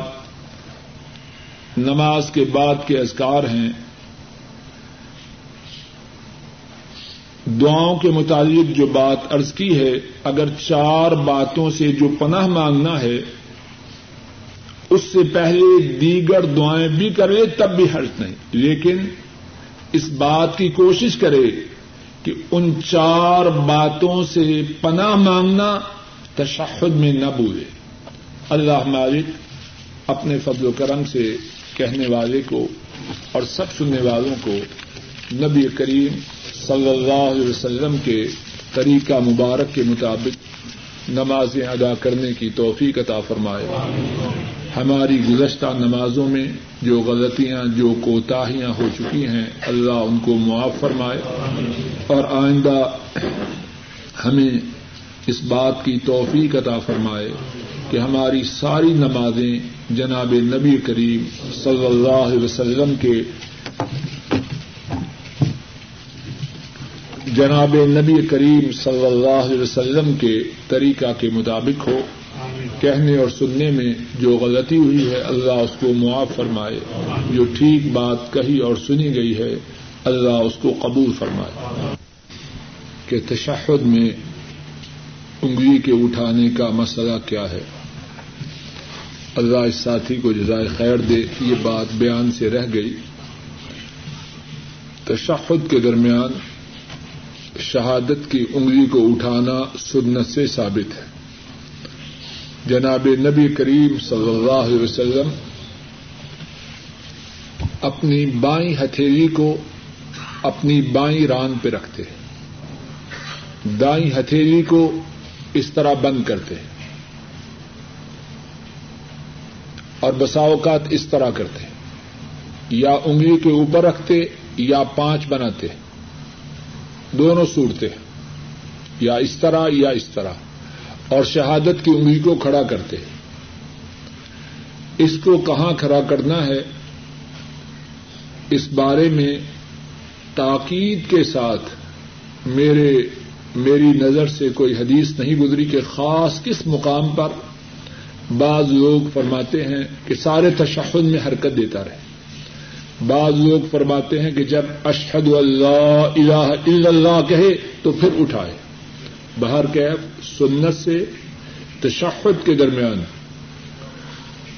نماز کے بعد کے اذکار ہیں۔ دعاؤں کے متعلق جو بات ارض کی ہے، اگر چار باتوں سے جو پناہ مانگنا ہے، اس سے پہلے دیگر دعائیں بھی کرے تب بھی حرض نہیں۔ لیکن اس بات کی کوشش کرے کہ ان چار باتوں سے پناہ مانگنا تشہد میں نہ بھولے۔ اللہ مالک اپنے فضل و کرم سے کہنے والے کو اور سب سننے والوں کو نبی کریم صلی اللہ علیہ وسلم کے طریقہ مبارک کے مطابق نمازیں ادا کرنے کی توفیق عطا فرمائے۔ ہماری گزشتہ نمازوں میں جو غلطیاں، جو کوتاہیاں ہو چکی ہیں، اللہ ان کو معاف فرمائے۔ اور آئندہ ہمیں اس بات کی توفیق عطا فرمائے کہ ہماری ساری نمازیں جناب نبی کریم صلی اللہ علیہ وسلم کے جناب نبی کریم صلی اللہ علیہ وسلم کے طریقہ کے مطابق ہو، کہنے اور سننے میں جو غلطی ہوئی ہے، اللہ اس کو معاف فرمائے۔ جو ٹھیک بات کہی اور سنی گئی ہے اللہ اس کو قبول فرمائے کہ تشہد میں انگلی کے اٹھانے کا مسئلہ کیا ہے؟ اللہ اس ساتھی کو جزائے خیر دے، یہ بات بیان سے رہ گئی۔ تشہد کے درمیان شہادت کی انگلی کو اٹھانا سنت سے ثابت ہے۔ جناب نبی کریم صلی اللہ علیہ وسلم اپنی بائیں ہتھیلی کو اپنی بائیں ران پہ رکھتے دائیں ہتھیلی کو اس طرح بند کرتے اور بسا اوقات اس طرح کرتے یا انگلی کے اوپر رکھتے یا پانچ بناتے دونوں سوڑتے یا اس طرح یا اس طرح۔ اور شہادت کی انگلی کو کھڑا کرتے اس کو کہاں کھڑا کرنا ہے؟ اس بارے میں تاکید کے ساتھ میرے میری نظر سے کوئی حدیث نہیں گزری کہ خاص کس مقام پر بعض لوگ فرماتے ہیں کہ سارے تشہد میں حرکت دیتا رہے۔ بعض لوگ فرماتے ہیں کہ جب اشحد اللہ الہ الا اللہ کہے تو پھر اٹھائے۔ باہر کیب سنت سے تشہد کے درمیان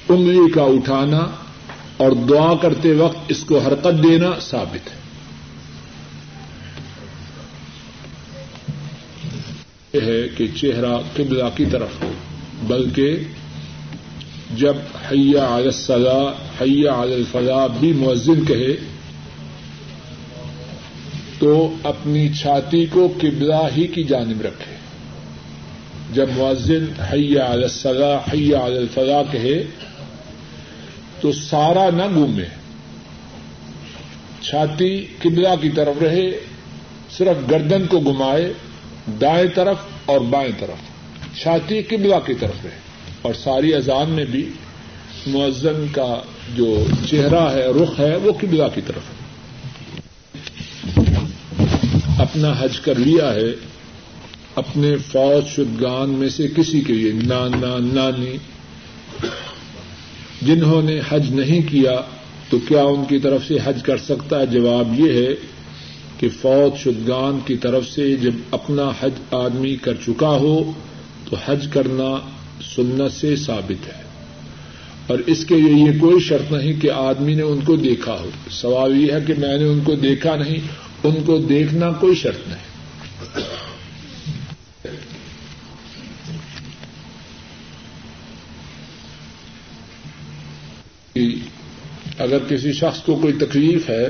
انگلی کا اٹھانا اور دعا کرتے وقت اس کو حرکت دینا ثابت ہے۔ یہ ہے کہ چہرہ قبلہ کی طرف ہو، بلکہ جب حیا علی الصلاح، حیا علی الفلاح بھی مؤذن کہے، تو اپنی چھاتی کو قبلہ ہی کی جانب رکھے۔ جب مؤذن حیا علی الصلاح، حیا علی الفلاح کہے، تو سارا نہ گھومے۔ چھاتی قبلہ کی طرف رہے، صرف گردن کو گھمائے دائیں طرف اور بائیں طرف چھاتی قبلہ کی طرف رہے اور ساری اذان میں بھی معذن کا جو چہرہ ہے، رخ ہے، وہ قبلہ کی طرف ہے۔ اپنا حج کر لیا ہے، اپنے فوج شدگان میں سے کسی کے لیے نانا نانی، جنہوں نے حج نہیں کیا تو کیا ان کی طرف سے حج کر سکتا؟ ہے جواب یہ ہے کہ فوج شدگان کی طرف سے جب اپنا حج آدمی کر چکا ہو، تو حج کرنا سنت سے ثابت ہے۔ اور اس کے لیے یہ کوئی شرط نہیں کہ آدمی نے ان کو دیکھا ہو۔ سوال یہ ہے کہ میں نے ان کو دیکھا نہیں، ان کو دیکھنا کوئی شرط نہیں۔ اگر کسی شخص کو کوئی تکلیف ہے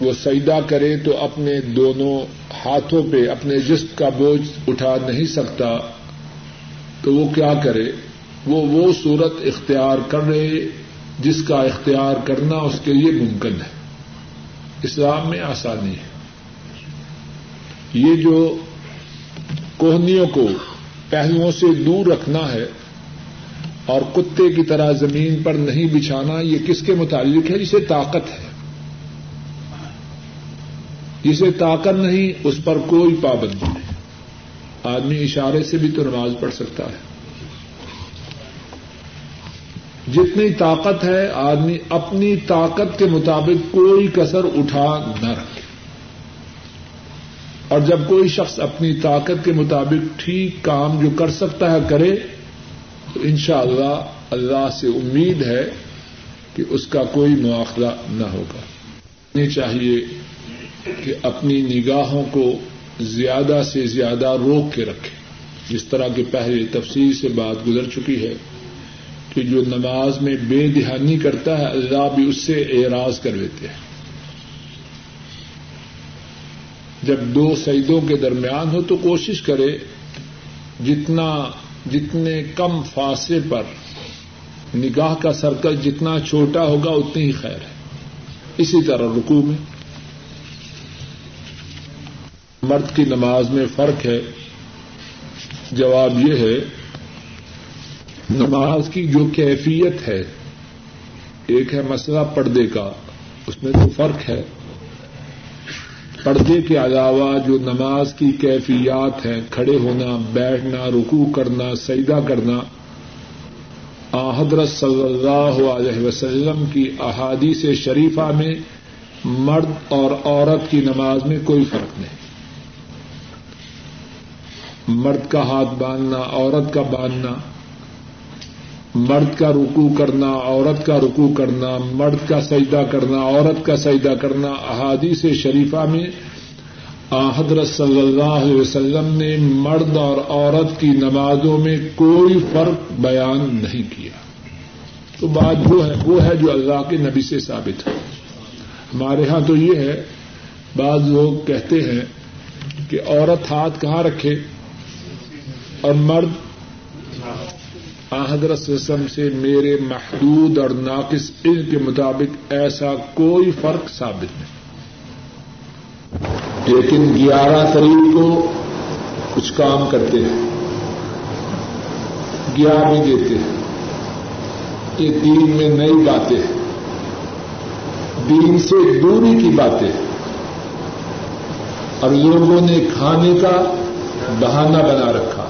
وہ سجدہ کرے تو اپنے دونوں ہاتھوں پہ اپنے جسم کا بوجھ اٹھا نہیں سکتا، تو وہ کیا کرے؟ وہ وہ صورت اختیار کر رہے، جس کا اختیار کرنا اس کے لیے ممکن ہے۔ اسلام میں آسانی ہے۔ یہ جو کوہنیوں کو پہلوؤں سے دور رکھنا ہے اور کتے کی طرح زمین پر نہیں بچھانا، یہ کس کے متعلق ہے؟ جسے طاقت ہے۔ جسے طاقت نہیں، اس پر کوئی پابندی نہیں۔ آدمی اشارے سے بھی تو نماز پڑھ سکتا ہے۔ جتنی طاقت ہے، آدمی اپنی طاقت کے مطابق کوئی کسر اٹھا نہ رکھے۔ اور جب کوئی شخص اپنی طاقت کے مطابق ٹھیک کام جو کر سکتا ہے کرے، تو انشاءاللہ اللہ اللہ سے امید ہے کہ اس کا کوئی مواخلہ نہ ہوگا۔ چاہیے کہ اپنی نگاہوں کو زیادہ سے زیادہ روک کے رکھے۔ جس طرح کی پہلے تفصیل سے بات گزر چکی ہے کہ جو نماز میں بے دہانی کرتا ہے، اللہ بھی اس سے اعراض کر لیتے ہیں۔ جب دو سعیدوں کے درمیان ہو تو کوشش کرے جتنا، جتنے کم فاصلے پر نگاہ کا سرکل جتنا چھوٹا ہوگا، اتنی ہی خیر ہے۔ اسی طرح رکو میں مرد کی نماز میں فرق ہے، جواب یہ ہے، نماز کی جو کیفیت ہے، ایک ہے مسئلہ پردے کا، اس میں تو فرق ہے۔ پردے کے علاوہ جو نماز کی کیفیات ہیں، کھڑے ہونا، بیٹھنا رکو کرنا سیدا کرنا حضرت صلی اللہ علیہ وسلم کی احادیث شریفہ میں مرد اور عورت کی نماز میں کوئی فرق نہیں۔ مرد کا ہاتھ باندھنا، عورت کا باندھنا، مرد کا رکو کرنا، عورت کا رکو کرنا، مرد کا سجدہ کرنا، عورت کا سجدہ کرنا، احادیث شریفہ میں حضرت صلی اللہ علیہ وسلم نے مرد اور عورت کی نمازوں میں کوئی فرق بیان نہیں کیا۔ تو بات وہ ہے وہ ہے جو اللہ کے نبی سے ثابت ہے۔ ہمارے ہاں تو یہ ہے، بعض لوگ کہتے ہیں کہ عورت ہاتھ کہاں رکھے؟ اور مرد حضرت وسلم سے میرے محدود اور ناقص علم کے مطابق ایسا کوئی فرق ثابت نہیں۔ لیکن گیارہ تاریخ کو کچھ کام کرتے ہیں۔ گیارہویں دیتے ہیں۔ یہ دین میں نئی باتیں ہیں۔ دین سے دوری کی باتیں اور لوگوں نے کھانے کا بہانہ بنا رکھا۔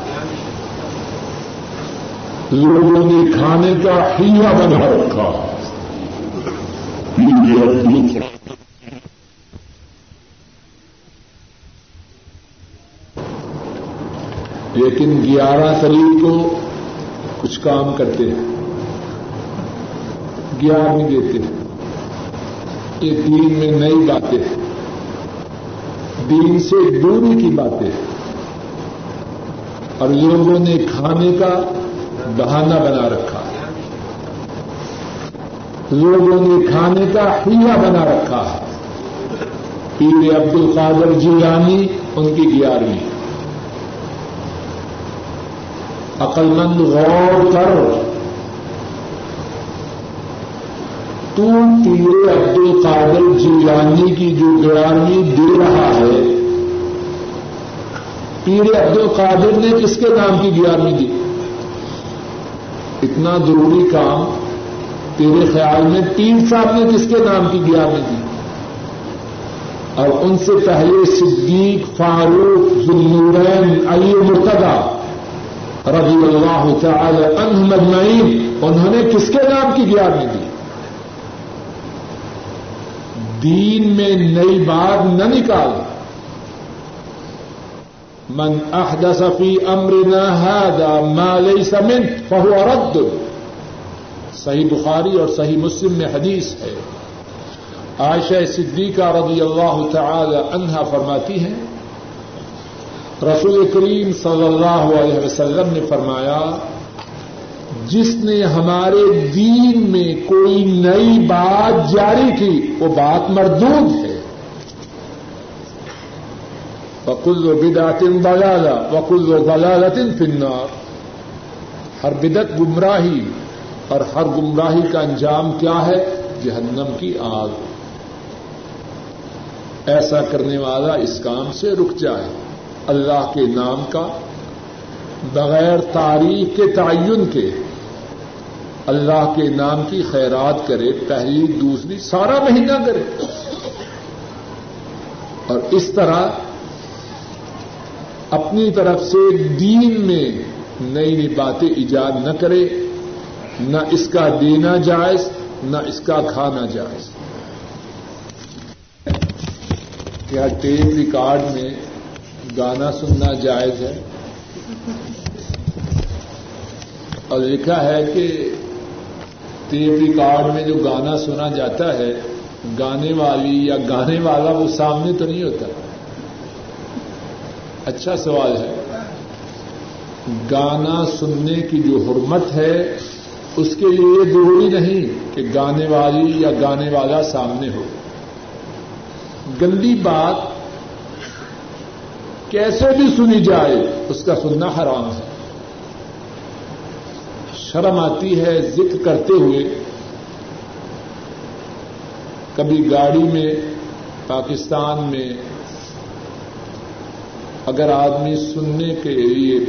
لوگوں نے کھانے کا ہیا بنا رکھا۔ لیکن گیارہ تاریخ کو کچھ کام کرتے ہیں۔ گیارہویں دیتے۔ ہیں یہ دین میں نئی باتیں ہیں۔ دین سے دوری کی باتیں اور لوگوں نے کھانے کا بہانہ بنا رکھا۔ ہے لوگوں نے کھانے کا ہیا بنا رکھا۔ ہے پیر عبد القادر جیلانی، ان کی گیارہویں۔ عقلمند غور کر۔ تو پیر عبد القادر جیلانی کی جو گیارہویں دے رہا ہے۔ پیر عبد القادر نے کس کے نام کی گیارہویں دی؟ اتنا ضروری کام تیرے خیال میں تین صاحب نے کس کے نام کی گیارہویں دی؟ اور ان سے پہلے صدیق، فاروق ذلورین علی مرتدا رضی اللہ تعالی عنہ مجمعین انہوں نے کس کے نام کی گیارہویں دی؟ دین میں نئی بات نہ نکال من احدث فی امرنا هذا ما ليس منه فهو رد. صحیح بخاری اور صحیح مسلم میں حدیث ہے. عائشہ صدیقہ رضی اللہ تعالی عنہا فرماتی ہیں، رسول کریم صلی اللہ علیہ وسلم نے فرمایا، جس نے ہمارے دین میں کوئی نئی بات جاری کی، وہ بات مردود ہے۔ وکل و بدعتن بلالا وکل و بلالتن فنار ہر بدت گمراہی اور ہر گمراہی کا انجام کیا ہے؟ جہنم کی آگ۔ ایسا کرنے والا اس کام سے رک جائے۔ اللہ کے نام کا بغیر تاریخ کے تعین کے اللہ کے نام کی خیرات کرے، پہلی، دوسری، سارا مہینہ کرے۔ اور اس طرح اپنی طرف سے دین میں نئی نئی باتیں ایجاد نہ کرے، نہ اس کا دینا جائز، نہ اس کا کھانا جائز۔ کیا ٹیپ ریکارڈ میں گانا سننا جائز ہے۔ اور لکھا ہے کہ ٹیپ ریکارڈ میں جو گانا سنا جاتا ہے، گانے والی یا گانے والا وہ سامنے تو نہیں ہوتا۔ اچھا سوال ہے۔ گانا سننے کی جو حرمت ہے، اس کے لیے یہ ضروری نہیں کہ گانے والی یا گانے والا سامنے ہو۔ گندی بات کیسے بھی سنی جائے، اس کا سننا حرام ہے۔ شرم آتی ہے ذکر کرتے ہوئے۔ کبھی گاڑی میں، پاکستان میں اگر آدمی سننے کے لیے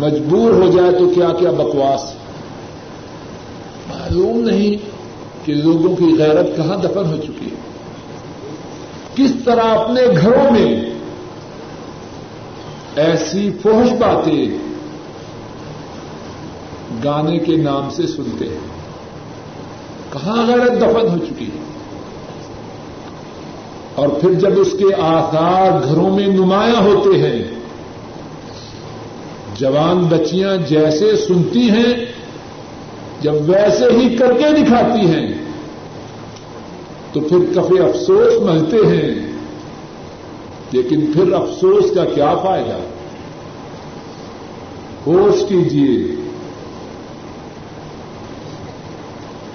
مجبور ہو جائے تو کیا کیا بکواس؟ معلوم نہیں کہ لوگوں کی غیرت کہاں دفن ہو چکی ہے۔ کس طرح اپنے گھروں میں ایسی فوش باتیں گانے کے نام سے سنتے ہیں۔ کہاں غیرت دفن ہو چکی ہے؟ اور پھر جب اس کے آثار گھروں میں نمایاں ہوتے ہیں، جوان بچیاں جیسے سنتی ہیں، جب ویسے ہی کر کے دکھاتی ہیں، تو پھر کفی افسوس ملتے ہیں۔ لیکن پھر افسوس کا کیا فائدہ؟ ہوش کیجیے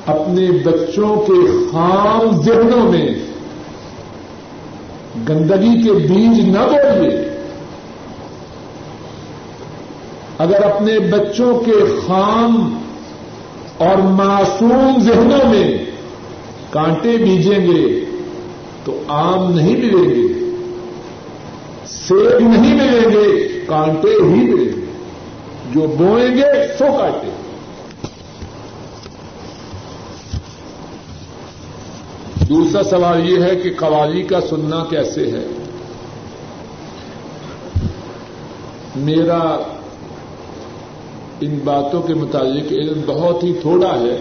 اپنے بچوں کے خام ذہنوں میں گندگی کے بیج نہ بولیے۔ اگر اپنے بچوں کے خام اور معصوم ذہنوں میں کانٹے بیجیں گے تو آم نہیں ملیں گے، سیب نہیں ملیں گے، کانٹے ہی ملیں گے۔ جو بوئیں گے، سو کانٹے۔ دوسرا سوال یہ ہے کہ قوالی کا سننا کیسے ہے؟ میرا ان باتوں کے متعلق علم بہت ہی تھوڑا ہے۔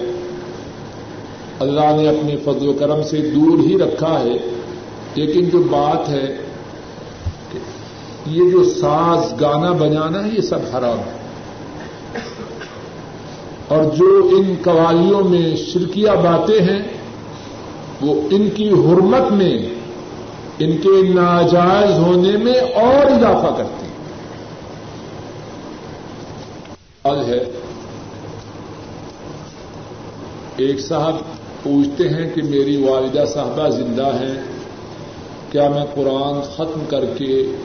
اللہ نے اپنے فضل و کرم سے دور ہی رکھا ہے۔ لیکن جو بات ہے کہ یہ جو ساز گانا بجانا ہے، یہ سب حرام ہے۔ اور جو ان قوالیوں میں شرکیہ باتیں ہیں وہ ان کی حرمت میں، ان کے ناجائز ہونے میں اور اضافہ کرتی ہے، ایک صاحب پوچھتے ہیں کہ میری والدہ صاحبہ زندہ ہیں، کیا میں قرآن ختم کر کے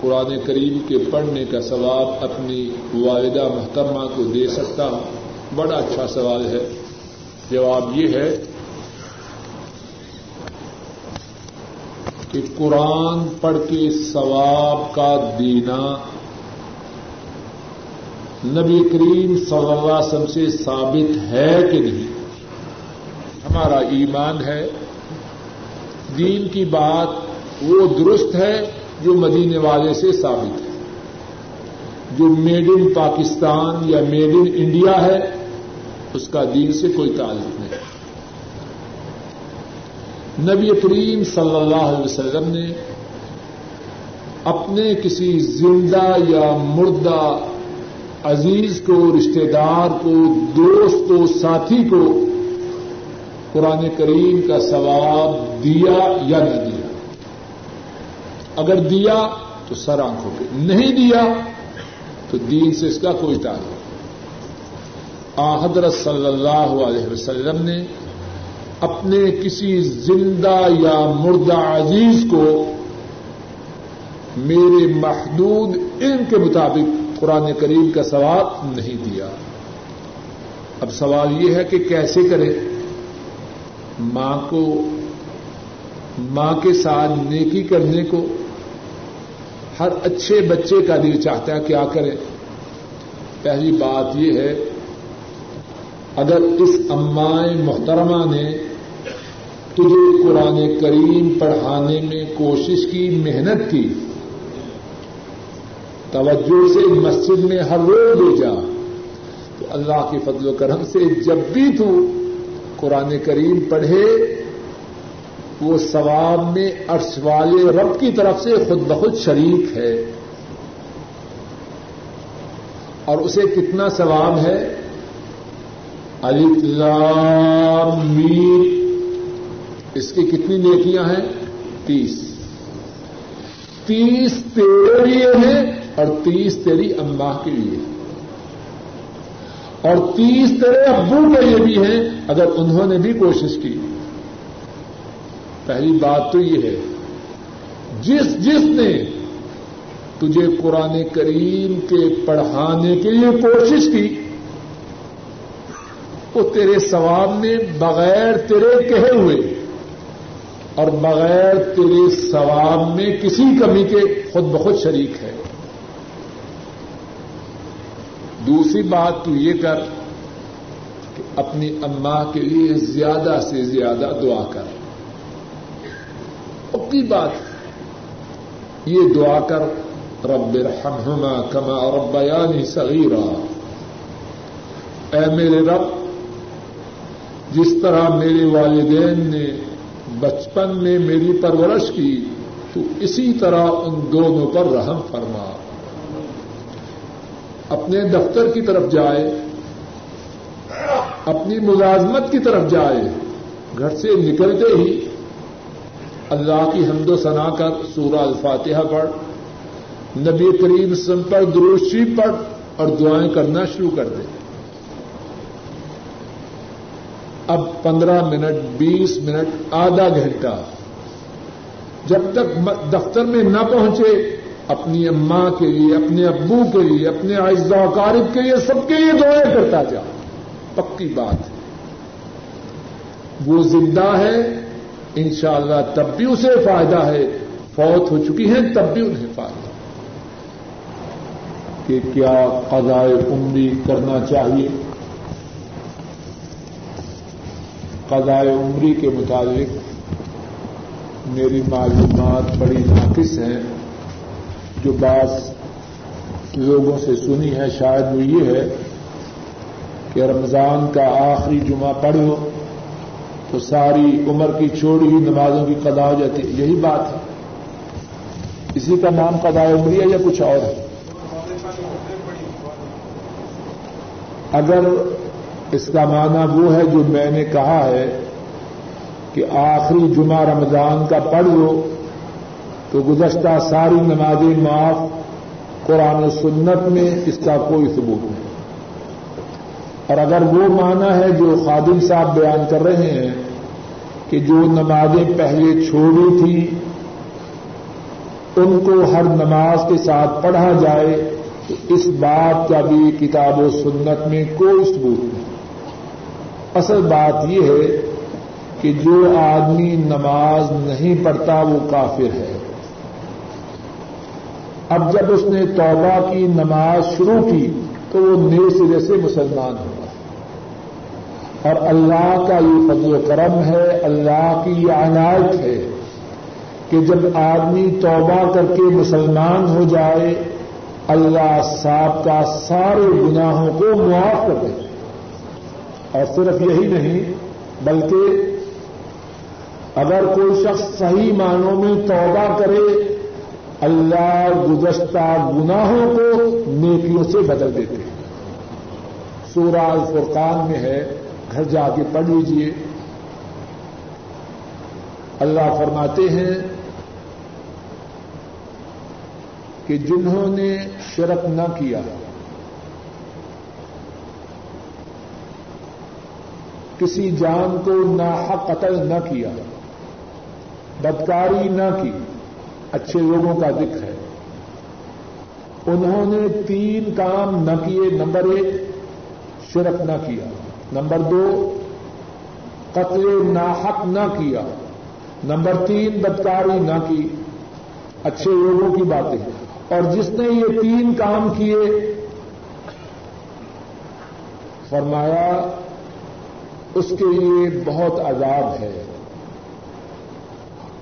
قرآن کریم کے پڑھنے کا ثواب اپنی والدہ محترمہ کو دے سکتا ہوں؟ بڑا اچھا سوال ہے۔ جواب یہ ہے کہ قرآن پڑھ کے ثواب کا دینا نبی کریم صلی اللہ علیہ وسلم سے ثابت ہے کہ نہیں؟ ہمارا ایمان ہے، دین کی بات وہ درست ہے جو مدینے والے سے ثابت ہے۔ جو میڈ ان پاکستان یا میڈ ان انڈیا ہے، اس کا دین سے کوئی تعلق نہیں۔ نبی کریم صلی اللہ علیہ وسلم نے اپنے کسی زندہ یا مردہ عزیز کو رشتے دار کو، دوست کو ساتھی کو قرآن کریم کا ثواب دیا یا نہ دیا؟ اگر دیا تو سر آنکھوں پہ، نہیں دیا تو دین سے اس کا کوئی تعلق۔ آ صلی اللہ علیہ وسلم نے اپنے کسی زندہ یا مردہ عزیز کو میرے محدود علم کے مطابق قرآن کریم کا ثواب نہیں دیا۔ اب سوال یہ ہے کہ کیسے کرے ماں کو، ماں کے ساتھ نیکی کرنے کو ہر اچھے بچے کا دل چاہتا ہے کیا کرے پہلی بات یہ ہے، اگر اس امائے محترمہ نے تجھے قرآن کریم پڑھانے میں کوشش کی، محنت کی۔ توجہ سے مسجد میں ہر روز لے جا۔ تو اللہ کے فضل و کرم سے جب بھی تو قرآن کریم پڑھے، وہ ثواب میں عرش والے رب کی طرف سے خود بخود شریک ہے۔ اور اسے کتنا ثواب ہے؟ میر اس کی کتنی نیکیاں ہیں؟ تیس۔ تیس تیرے لیے ہیں اور تیس تیری اماں کے لیے۔ اور تیس تیرے ابو کے لیے بھی ہیں اگر انہوں نے بھی کوشش کی۔ پہلی بات تو یہ ہے، جس جس نے تجھے قرآن کریم کے پڑھانے کے لیے کوشش کی، وہ تیرے ثواب میں بغیر تیرے کہے ہوئے اور بغیر تیرے ثواب میں کسی کمی کے خود بخود شریک ہے۔ دوسری بات تو یہ کر کہ اپنی اماں کے لیے زیادہ سے زیادہ دعا کر۔ اپنی بات یہ دعا کر، رب رحمہما کما ربیانی صغیرا۔ اے میرے رب، جس طرح میرے والدین نے بچپن میں میری پرورش کی، تو اسی طرح ان دونوں پر رحم فرما۔ اپنے دفتر کی طرف جائے، اپنی ملازمت کی طرف جائے، گھر سے نکلتے ہی اللہ کی حمد و ثنا کر سورہ الفاتحہ پڑھ، نبی کریم سم پر دروشی پڑھ اور دعائیں کرنا شروع کر دے۔ اب پندرہ منٹ، بیس منٹ، آدھا گھنٹہ۔ جب تک دفتر میں نہ پہنچے، اپنی اماں کے لیے، اپنے ابو کے لیے، اپنے اعزا کارب کے لیے سب کے لیے دعائیں کرتا جا۔ پکی بات۔ ہے وہ زندہ ہے، انشاءاللہ تب بھی اسے فائدہ ہے۔ فوت ہو چکی ہیں، تب بھی انہیں فائدہ۔ کہ کیا قضائے عمری کرنا چاہیے؟ قضائے عمری کے متعلق میری معلومات بڑی ناقص ہیں، جو بعض لوگوں سے سنی ہے شاید وہ یہ ہے کہ رمضان کا آخری جمعہ پڑھو تو ساری عمر کی چھوڑی ہوئی نمازوں کی قدا ہو جاتی ہے۔ یہی بات ہے۔ اسی کا نام قدا عمری ہے یا کچھ اور ہے؟ اگر اس کا معنی وہ ہے جو میں نے کہا ہے کہ آخری جمعہ رمضان کا پڑھ لو تو گزشتہ ساری نمازیں معاف، قرآن و سنت میں اس کا کوئی ثبوت نہیں۔ اور اگر وہ معنی ہے جو خادم صاحب بیان کر رہے ہیں کہ جو نمازیں پہلے چھوڑی تھی، ان کو ہر نماز کے ساتھ پڑھا جائے، تو اس بات کا بھی کتاب و سنت میں کوئی ثبوت نہیں۔ اصل بات یہ ہے کہ جو آدمی نماز نہیں پڑھتا وہ کافر ہے۔ اب جب اس نے توبہ کی، نماز شروع کی، تو وہ نئے سرے سے مسلمان ہوگا اور اللہ کا یہ فضل و کرم ہے، اللہ کی یہ عنایت ہے کہ جب آدمی توبہ کر کے مسلمان ہو جائے، اللہ صاحب کا سارے گناہوں کو معاف کر دے۔ اور صرف یہی نہیں، بلکہ اگر کوئی شخص صحیح معنوں میں توبہ کرے، اللہ گزشتہ گناہوں کو نیکیوں سے بدل دیتے ہیں۔ سورہ الفرقان میں ہے، گھر جا کے پڑھ لیجیے اللہ فرماتے ہیں کہ جنہوں نے شرک نہ کیا کسی جان کو ناحق قتل نہ کیا، بدکاری نہ کی۔ اچھے لوگوں کا ذکر ہے۔ انہوں نے تین کام نہ کیے، نمبر ایک، شرک نہ کیا۔ نمبر دو، قتل ناحق نہ کیا۔ نمبر تین، بدکاری نہ کی۔ اچھے لوگوں کی باتیں۔ اور جس نے یہ تین کام کیے، فرمایا اس کے لیے بہت عذاب ہے۔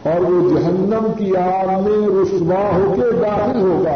اور وہ جہنم کی آگ میں رسوا ہو کے داخل